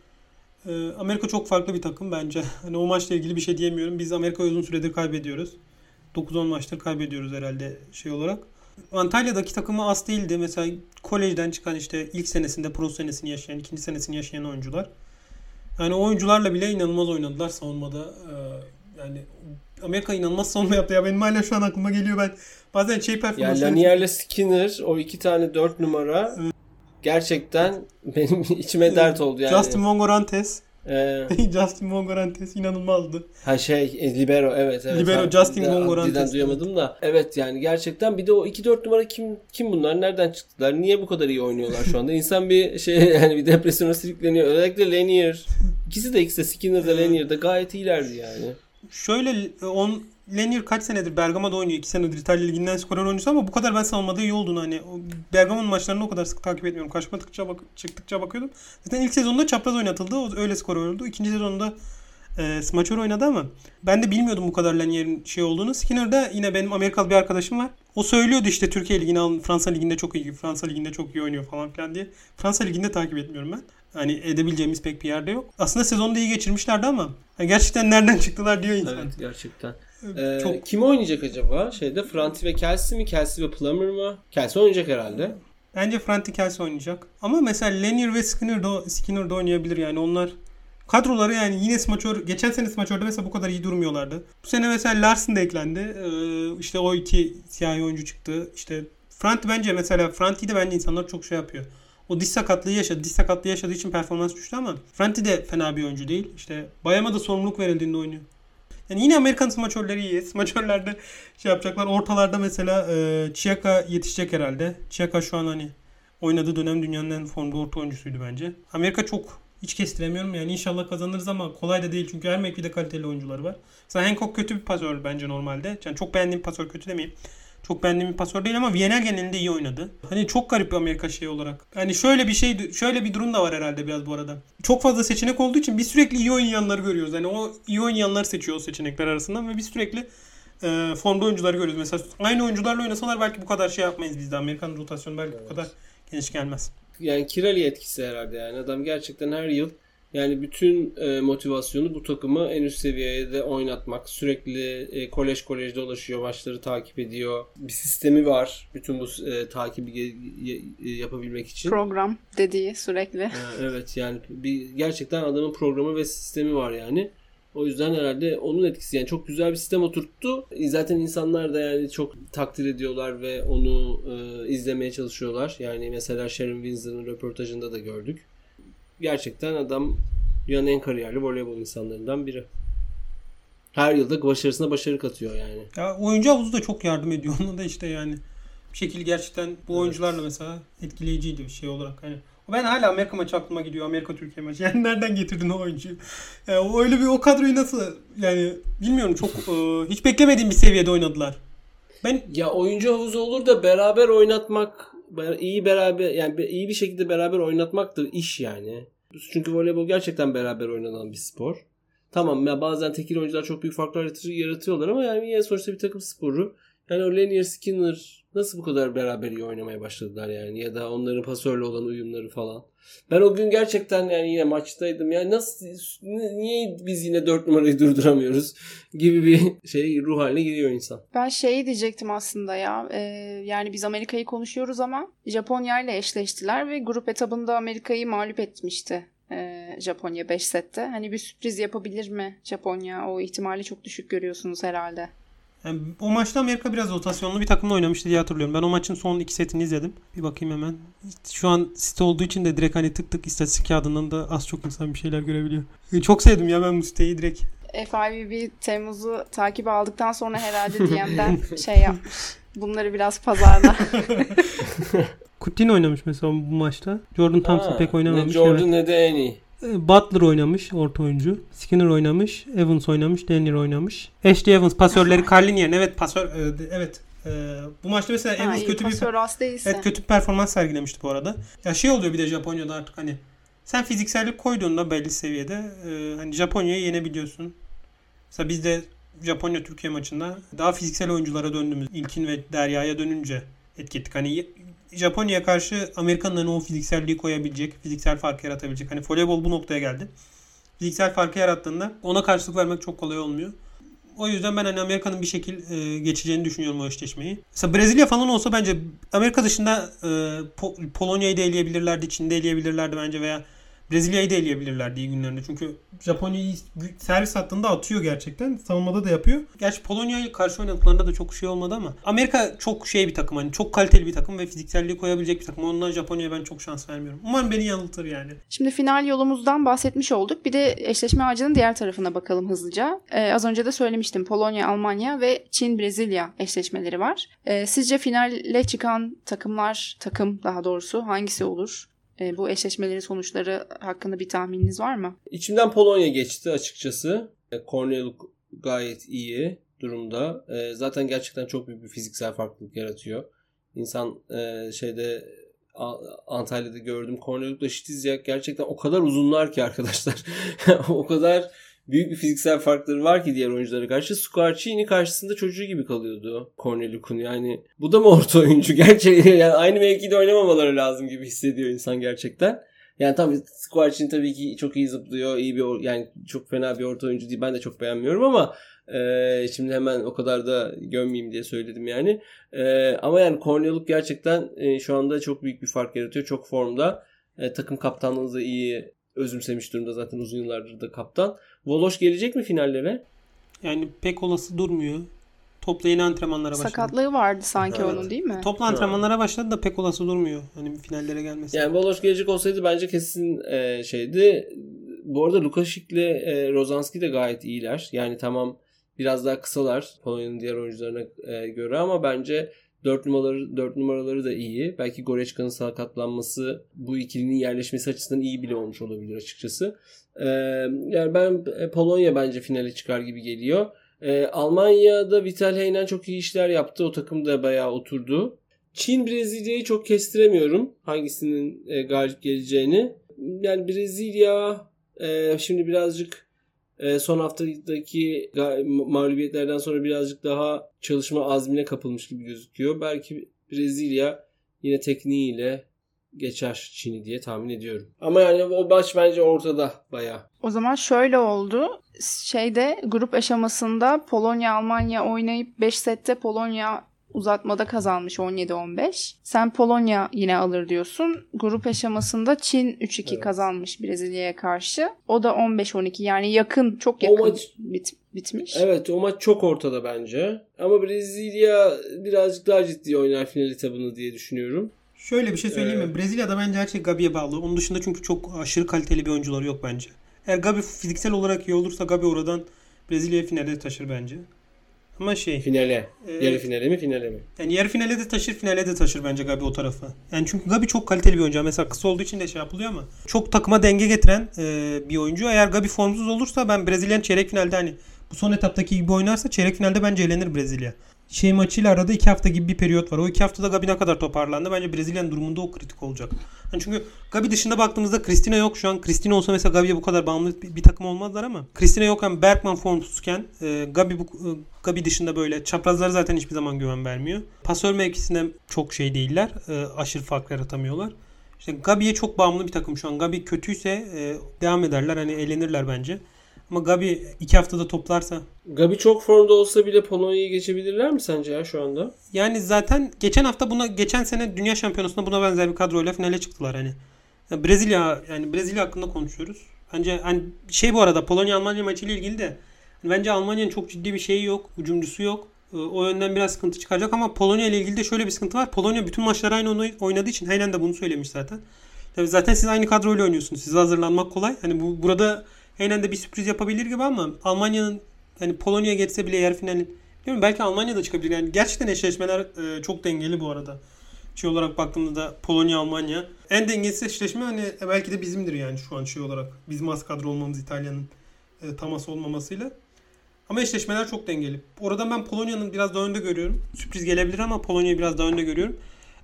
e, Amerika çok farklı bir takım bence. Hani o maçla ilgili bir şey diyemiyorum. Biz Amerika'yı uzun süredir kaybediyoruz. 9-10 maçtır kaybediyoruz herhalde şey olarak. Antalya'daki takımı az değildi. Mesela kolejden çıkan işte ilk senesinde pro senesini yaşayan, ikinci senesini yaşayan oyuncular. Yani oyuncularla bile inanılmaz oynadılar savunmada. Ee, yani Amerika inanılmaz savunma yaptı. Ya benim hala şu an aklıma geliyor ben. Bazen şey performansı... Yani Lanier'le Skinner o iki tane dört numara gerçekten benim içime dert oldu yani. Justin Vongorantes. Ee, Justin Vongorantes inanılmazdı. Ha şey e, Libero evet evet. Libero ha, Justin Vongorantes. duyamadım da. Evet yani gerçekten bir de o 2-4 numara kim kim bunlar? Nereden çıktılar? Niye bu kadar iyi oynuyorlar şu anda? İnsan bir şey yani bir depresyona sürükleniyor. Özellikle Lanier. İkisi de ikisi de Skinner de Lanier de gayet iyilerdi yani. Şöyle on Lenier kaç senedir Bergama'da oynuyor. 2 senedir İtalya Ligi'nden skorer oyuncusu ama bu kadar ben savunmada iyi olduğunu hani Bergama'nın maçlarını o kadar sık takip etmiyorum. Karşıma tıkça bak çıktıkça bakıyordum. Zaten ilk sezonda çapraz oynatıldı. O öyle skorer oldu. İkinci sezonda e, smaçör oynadı ama ben de bilmiyordum bu kadar Lanier'in şey olduğunu. Skinner'da yine benim Amerikalı bir arkadaşım var. O söylüyordu işte Türkiye Ligi'ni alın, Fransa Ligi'nde çok iyi, Fransa Ligi'nde çok iyi oynuyor falan filan diye. Fransa Ligi'nde takip etmiyorum ben. Hani edebileceğimiz pek bir yerde yok. Aslında sezonu da iyi geçirmişlerdi ama yani gerçekten nereden çıktılar diyor insan. Evet gerçekten. Ee, çok... Kim oynayacak acaba? Şeyde Franti ve Kelsey mi? Kelsey ve Plummer mı? Kelsey oynayacak herhalde. Bence Franti Kelsey oynayacak. Ama mesela Lanier ve Skinner de, Skinner de oynayabilir yani. Onlar kadroları yani yine smaçör geçen sene smaçörde mesela bu kadar iyi durmuyorlardı. Bu sene mesela Larson da eklendi. Ee, işte o iki siyahi oyuncu çıktı. İşte Franti bence mesela Franti de bence insanlar çok şey yapıyor. O diş sakatlığı yaşadı. Diş sakatlığı yaşadığı için performans düştü ama Franti de fena bir oyuncu değil. İşte Bayama da sorumluluk verildiğinde oynuyor. Yani yine Amerikan smaçörleri iyi. Smaçörlerde şey yapacaklar. Ortalarda mesela e, Chiaka yetişecek herhalde. Chiaka şu an hani oynadığı dönem dünyanın en formda orta oyuncusuydu bence. Amerika çok hiç kestiremiyorum. Yani inşallah kazanırız ama kolay da değil. Çünkü her mevkide kaliteli oyuncuları var. Mesela Hancock kötü bir pasör bence normalde. Yani çok beğendiğim pasör kötü demeyeyim. Çok beğendiğim bir pasör değil ama Vienel genelinde iyi oynadı. Hani çok garip bir Amerika şey olarak. Hani şöyle bir şey şöyle bir durum da var herhalde biraz bu arada. Çok fazla seçenek olduğu için biz sürekli iyi oynayanları görüyoruz. Hani o iyi oynayanları seçiyor o seçenekler arasından ve biz sürekli e, formda oyuncuları görüyoruz. Mesela aynı oyuncularla oynasalar belki bu kadar şey yapmayız biz de. Amerikan rotasyonu belki evet. bu kadar geniş gelmez. Yani Kirali etkisi herhalde yani. Adam gerçekten her yıl yani bütün e, motivasyonu bu takımı en üst seviyede oynatmak. Sürekli e, kolej kolej dolaşıyor, maçları takip ediyor. Bir sistemi var bütün bu e, takibi e, yapabilmek için. Program dediği sürekli. E, evet yani bir gerçekten adamın programı ve sistemi var yani. O yüzden herhalde onun etkisi yani çok güzel bir sistem oturttu. Zaten insanlar da yani çok takdir ediyorlar ve onu e, izlemeye çalışıyorlar. Yani mesela Sharon Windsor'ın röportajında da gördük gerçekten adam dünyanın en kariyerli voleybol insanlarından biri. Her yılda başarısına başarı katıyor yani. Ya oyuncu havuzu da çok yardım ediyor. Ona da işte yani bir şekilde gerçekten bu oyuncularla mesela etkileyiciydi bir şey olarak. Hani ben hala Amerika maçı aklıma gidiyor. Amerika Türkiye maçı. Yani nereden getirdin o oyuncuyu? Yani o öyle bir o kadroyu nasıl yani bilmiyorum çok e, hiç beklemediğim bir seviyede oynadılar. Ben ya oyuncu havuzu olur da beraber oynatmak iyi beraber yani iyi bir şekilde beraber oynatmaktır iş yani. Çünkü voleybol gerçekten beraber oynanan bir spor. Tamam ya bazen tekil oyuncular çok büyük farklar yaratıyorlar ama yani yine sonuçta bir takım sporu. Yani o Lanier Skinner nasıl bu kadar beraber iyi oynamaya başladılar yani ya da onların pasörle olan uyumları falan. Ben o gün gerçekten yani yine maçtaydım. Yani nasıl niye biz yine dört numarayı durduramıyoruz gibi bir şey ruh haline giriyor insan. Ben şey diyecektim aslında ya. E, yani biz Amerika'yı konuşuyoruz ama Japonya ile eşleştiler ve grup etabında Amerika'yı mağlup etmişti. E, Japonya 5 sette. Hani bir sürpriz yapabilir mi Japonya? O ihtimali çok düşük görüyorsunuz herhalde. Yani o maçta Amerika biraz rotasyonlu bir takımla oynamıştı diye hatırlıyorum. Ben o maçın son iki setini izledim. Bir bakayım hemen. Şu an site olduğu için de direkt hani tık tık istatistik kağıdından da az çok insan bir şeyler görebiliyor. E, çok sevdim ya ben bu siteyi direkt. FIVB Temmuz'u takip aldıktan sonra herhalde DM'den şey yapmış. Bunları biraz pazarla. Kutin oynamış mesela bu maçta. Jordan Thompson ha, pek oynamamış. Ne Jordan evet. ne de en iyi. E, Butler oynamış orta oyuncu. Skinner oynamış. Evans oynamış. Daniel oynamış. Ashley Evans pasörleri Carlin yerine evet pasör e, evet e, bu maçta mesela ha, Evans kötü bir evet, kötü bir performans sergilemişti bu arada. Ya şey oluyor bir de Japonya'da artık hani sen fiziksellik koyduğunda belli seviyede hani Japonya'yı yenebiliyorsun. Mesela biz de Japonya Türkiye maçında daha fiziksel oyunculara döndüğümüz İlkin ve Derya'ya dönünce etki ettik. Hani Japonya'ya karşı Amerikanların o fizikselliği koyabilecek, fiziksel fark yaratabilecek. Hani voleybol bu noktaya geldi. Fiziksel farkı yarattığında ona karşılık vermek çok kolay olmuyor. O yüzden ben hani Amerika'nın bir şekil e, geçeceğini düşünüyorum o eşleşmeyi. Mesela Brezilya falan olsa bence Amerika dışında e, po- Polonya'yı da eleyebilirlerdi, Çin'i eleyebilirlerdi bence veya Brezilya'yı da eleyebilirlerdi iyi günlerinde. Çünkü Japonya'yı servis hattında atıyor gerçekten. Savunmada da yapıyor. Gerçi Polonya'yı karşı oynadıklarında da çok şey olmadı ama Amerika çok şey bir takım hani çok kaliteli bir takım ve fizikselliği koyabilecek bir takım. Ondan Japonya'ya ben çok şans vermiyorum. Umarım beni yanıltır yani. Şimdi final yolumuzdan bahsetmiş olduk. Bir de eşleşme ağacının diğer tarafına bakalım hızlıca. Ee, az önce de söylemiştim. Polonya, Almanya ve Çin, Brezilya eşleşmeleri var. Ee, sizce finale çıkan takımlar, takım daha doğrusu hangisi olur? E, bu eşleşmelerin sonuçları hakkında bir tahmininiz var mı? İçimden Polonya geçti açıkçası. E, Korneluk gayet iyi. durumda. E, zaten gerçekten çok büyük bir fiziksel farklılık yaratıyor. İnsan e, şeyde Antalya'da gördüm. Cornelius'la Şitizyak gerçekten o kadar uzunlar ki arkadaşlar. o kadar büyük bir fiziksel farkları var ki diğer oyunculara karşı. Squarcini karşısında çocuğu gibi kalıyordu Cornelius'un. Yani bu da mı orta oyuncu? Gerçekten yani aynı mevkide oynamamaları lazım gibi hissediyor insan gerçekten. Yani tabii Squarcini tabii ki çok iyi zıplıyor. iyi bir yani çok fena bir orta oyuncu değil. Ben de çok beğenmiyorum ama ee, şimdi hemen o kadar da gömmeyeyim diye söyledim yani. Ee, ama yani Cornelius gerçekten e, şu anda çok büyük bir fark yaratıyor. Çok formda. E, takım kaptanlığını da iyi özümsemiş durumda zaten uzun yıllardır da kaptan. Voloş gelecek mi finallere? Yani pek olası durmuyor. Topla yeni antrenmanlara başladı. Sakatlığı vardı sanki evet. onun değil mi? Topla antrenmanlara başladı da pek olası durmuyor. Hani finallere gelmesi. Yani Voloş gelecek olsaydı bence kesin e, şeydi. Bu arada Lukasik ile e, Rozanski de gayet iyiler. Yani tamam biraz daha kısalar Polonya'nın diğer oyuncularına e, göre ama bence 4 numaraları 4 numaraları da iyi. Belki Goreçka'nın sakatlanması bu ikilinin yerleşmesi açısından iyi bile olmuş olabilir açıkçası. Ee, yani ben e, Polonya bence finale çıkar gibi geliyor. Ee, Almanya'da Vital Heynen çok iyi işler yaptı. O takım da bayağı oturdu. Çin Brezilya'yı çok kestiremiyorum. Hangisinin e, galip geleceğini. Yani Brezilya e, şimdi birazcık e, son haftadaki mağlubiyetlerden sonra birazcık daha çalışma azmine kapılmış gibi gözüküyor. Belki Brezilya yine tekniğiyle geçer Çin'i diye tahmin ediyorum. Ama yani o maç bence ortada bayağı. O zaman şöyle oldu. Şeyde grup aşamasında Polonya Almanya oynayıp 5 sette Polonya uzatmada kazanmış 17-15. Sen Polonya yine alır diyorsun. Grup aşamasında Çin 3-2 evet. kazanmış Brezilya'ya karşı. O da 15-12 yani yakın çok yakın o maç, bit, bitmiş. Evet o maç çok ortada bence. Ama Brezilya birazcık daha ciddi oynar final etabını diye düşünüyorum. Şöyle bir şey söyleyeyim mi? Brezilya'da bence her şey Gabi'ye bağlı. Onun dışında çünkü çok aşırı kaliteli bir oyuncuları yok bence. Eğer Gabi fiziksel olarak iyi olursa Gabi oradan Brezilya'ya finale taşır bence. Ama şey. Finale. E, yarı finale mi finale mi? Yani yarı finale de taşır finale de taşır bence Gabi o tarafa. Yani çünkü Gabi çok kaliteli bir oyuncu. Mesela kısa olduğu için de şey yapılıyor ama. Çok takıma denge getiren e, bir oyuncu. Eğer Gabi formsuz olursa ben Brezilyan çeyrek finalde hani bu son etaptaki gibi oynarsa çeyrek finalde bence elenir Brezilya şey maçıyla arada iki hafta gibi bir periyot var. O iki haftada Gabi ne kadar toparlandı? Bence Brezilya'nın durumunda o kritik olacak. Yani çünkü Gabi dışında baktığımızda Cristina yok. Şu an Cristina olsa mesela Gabi'ye bu kadar bağımlı bir, bir takım olmazlar ama Cristina yokken Bergman formsuzken e, Gabi, bu, e, Gabi dışında böyle çaprazları zaten hiçbir zaman güven vermiyor. Pasör mevkisinde çok şey değiller. E, aşırı fark yaratamıyorlar. İşte Gabi'ye çok bağımlı bir takım şu an. Gabi kötüyse e, devam ederler. Hani eğlenirler bence. Ama Gabi iki haftada toplarsa. Gabi çok formda olsa bile Polonya'yı geçebilirler mi sence ya şu anda? Yani zaten geçen hafta buna geçen sene Dünya Şampiyonası'nda buna benzer bir kadroyla finale çıktılar hani. Brezilya yani Brezilya hakkında konuşuyoruz. Bence hani şey bu arada Polonya Almanya maçı ile ilgili de hani bence Almanya'nın çok ciddi bir şeyi yok. Hücumcusu yok. Ee, o yönden biraz sıkıntı çıkacak ama Polonya ile ilgili de şöyle bir sıkıntı var. Polonya bütün maçları aynı oynadığı için Heynen de bunu söylemiş zaten. Tabii zaten siz aynı kadroyla oynuyorsunuz. Size hazırlanmak kolay. Hani bu burada Heynen de bir sürpriz yapabilir gibi ama Almanya'nın hani Polonya geçse bile yarı finalin Bilmiyorum belki Almanya'da çıkabilir. Yani gerçekten eşleşmeler e, çok dengeli bu arada. Şey olarak baktığımda da Polonya Almanya. En dengesiz eşleşme hani e, belki de bizimdir yani şu an şey olarak. Bizim az kadro olmamız İtalya'nın e, taması olmamasıyla. Ama eşleşmeler çok dengeli. Oradan ben Polonya'nın biraz daha önde görüyorum. Sürpriz gelebilir ama Polonya'yı biraz daha önde görüyorum.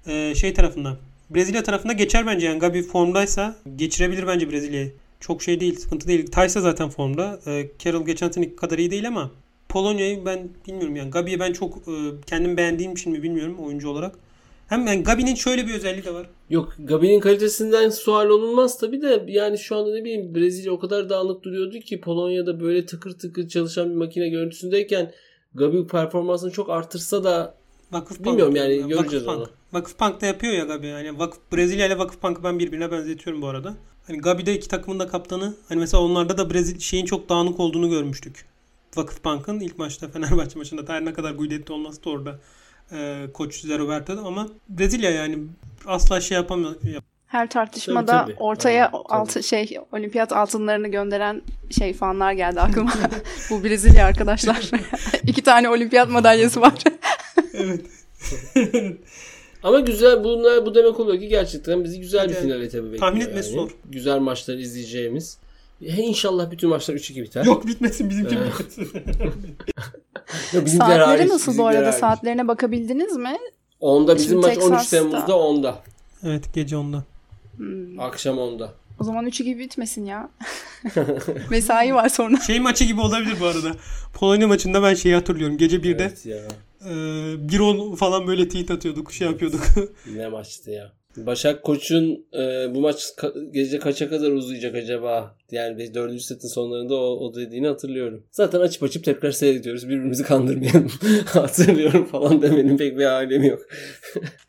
E, şey tarafında. Brezilya tarafında geçer bence yani Gabi formdaysa geçirebilir bence Brezilya'yı çok şey değil, sıkıntı değil. Tysa zaten formda. E, Carroll geçen seneki kadar iyi değil ama Polonya'yı ben bilmiyorum yani. Gabi'yi ben çok e, kendim beğendiğim için mi bilmiyorum oyuncu olarak. Hem yani Gabi'nin şöyle bir özelliği de var. Yok Gabi'nin kalitesinden sual olunmaz tabi de yani şu anda ne bileyim Brezilya o kadar dağınık duruyordu ki Polonya'da böyle tıkır tıkır çalışan bir makine görüntüsündeyken Gabi performansını çok artırsa da Vakıf bilmiyorum yani göreceğiz Vakıf onu. Vakıf Bank da yapıyor ya Gabi. Yani Vakıf, Brezilya ile Vakıf Bank'ı ben birbirine benzetiyorum bu arada. Hani Gabi'de iki takımın da kaptanı. Hani mesela onlarda da Brezilya şeyin çok dağınık olduğunu görmüştük. Vakıfbank'ın ilk maçta Fenerbahçe maçında her ne kadar Guidetti olması da orada e, koç Roberto'da ama Brezilya yani asla şey yapamıyor. Her tartışmada tabii, tabii. ortaya tabii, altı şey olimpiyat altınlarını gönderen şey fanlar geldi aklıma. Bu Brezilya arkadaşlar. İki tane olimpiyat madalyası var. Evet. Ama güzel bunlar bu demek oluyor ki gerçekten bizi güzel bir final etabı bekliyor. Tahmin etmesi yani. zor. Güzel maçlar izleyeceğimiz. He inşallah bütün maçlar 3-2 biter. Yok bitmesin bizimki bizimkiler Saatleri hariç, nasıl bu arada? hariç. Saatlerine bakabildiniz mi? Onda bizim Şimdi maç 13 Texas'ta- Temmuz'da 10'da. Evet gece onda. Hmm. Akşam 10'da. O zaman 3'ü gibi bitmesin ya. Mesai var sonra. Şey maçı gibi olabilir bu arada. Polonya maçında ben şeyi hatırlıyorum. Gece 1'de Evet ya. e, 1-10 falan böyle tweet atıyorduk. Şey yapıyorduk. Ne maçtı ya. Başak Koç'un e, bu maç ka- gece kaça kadar uzayacak acaba? Yani biz dördüncü setin sonlarında o, o dediğini hatırlıyorum. Zaten açıp açıp tekrar seyrediyoruz. Birbirimizi kandırmayalım. hatırlıyorum falan demenin pek bir alemi yok.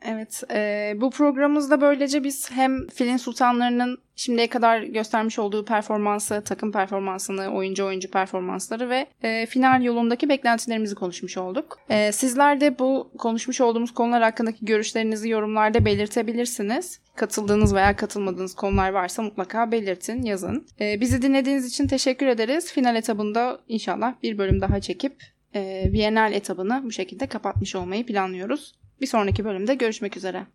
Evet, e, bu programımızda böylece biz hem filin sultanlarının şimdiye kadar göstermiş olduğu performansı, takım performansını, oyuncu oyuncu performansları ve e, final yolundaki beklentilerimizi konuşmuş olduk. E, sizler de bu konuşmuş olduğumuz konular hakkındaki görüşlerinizi yorumlarda belirtebilirsiniz. Katıldığınız veya katılmadığınız konular varsa mutlaka belirtin, yazın. E, bizi dinlediğiniz için teşekkür ederiz. Final etabında inşallah bir bölüm daha çekip e, Bienal etabını bu şekilde kapatmış olmayı planlıyoruz. Bir sonraki bölümde görüşmek üzere.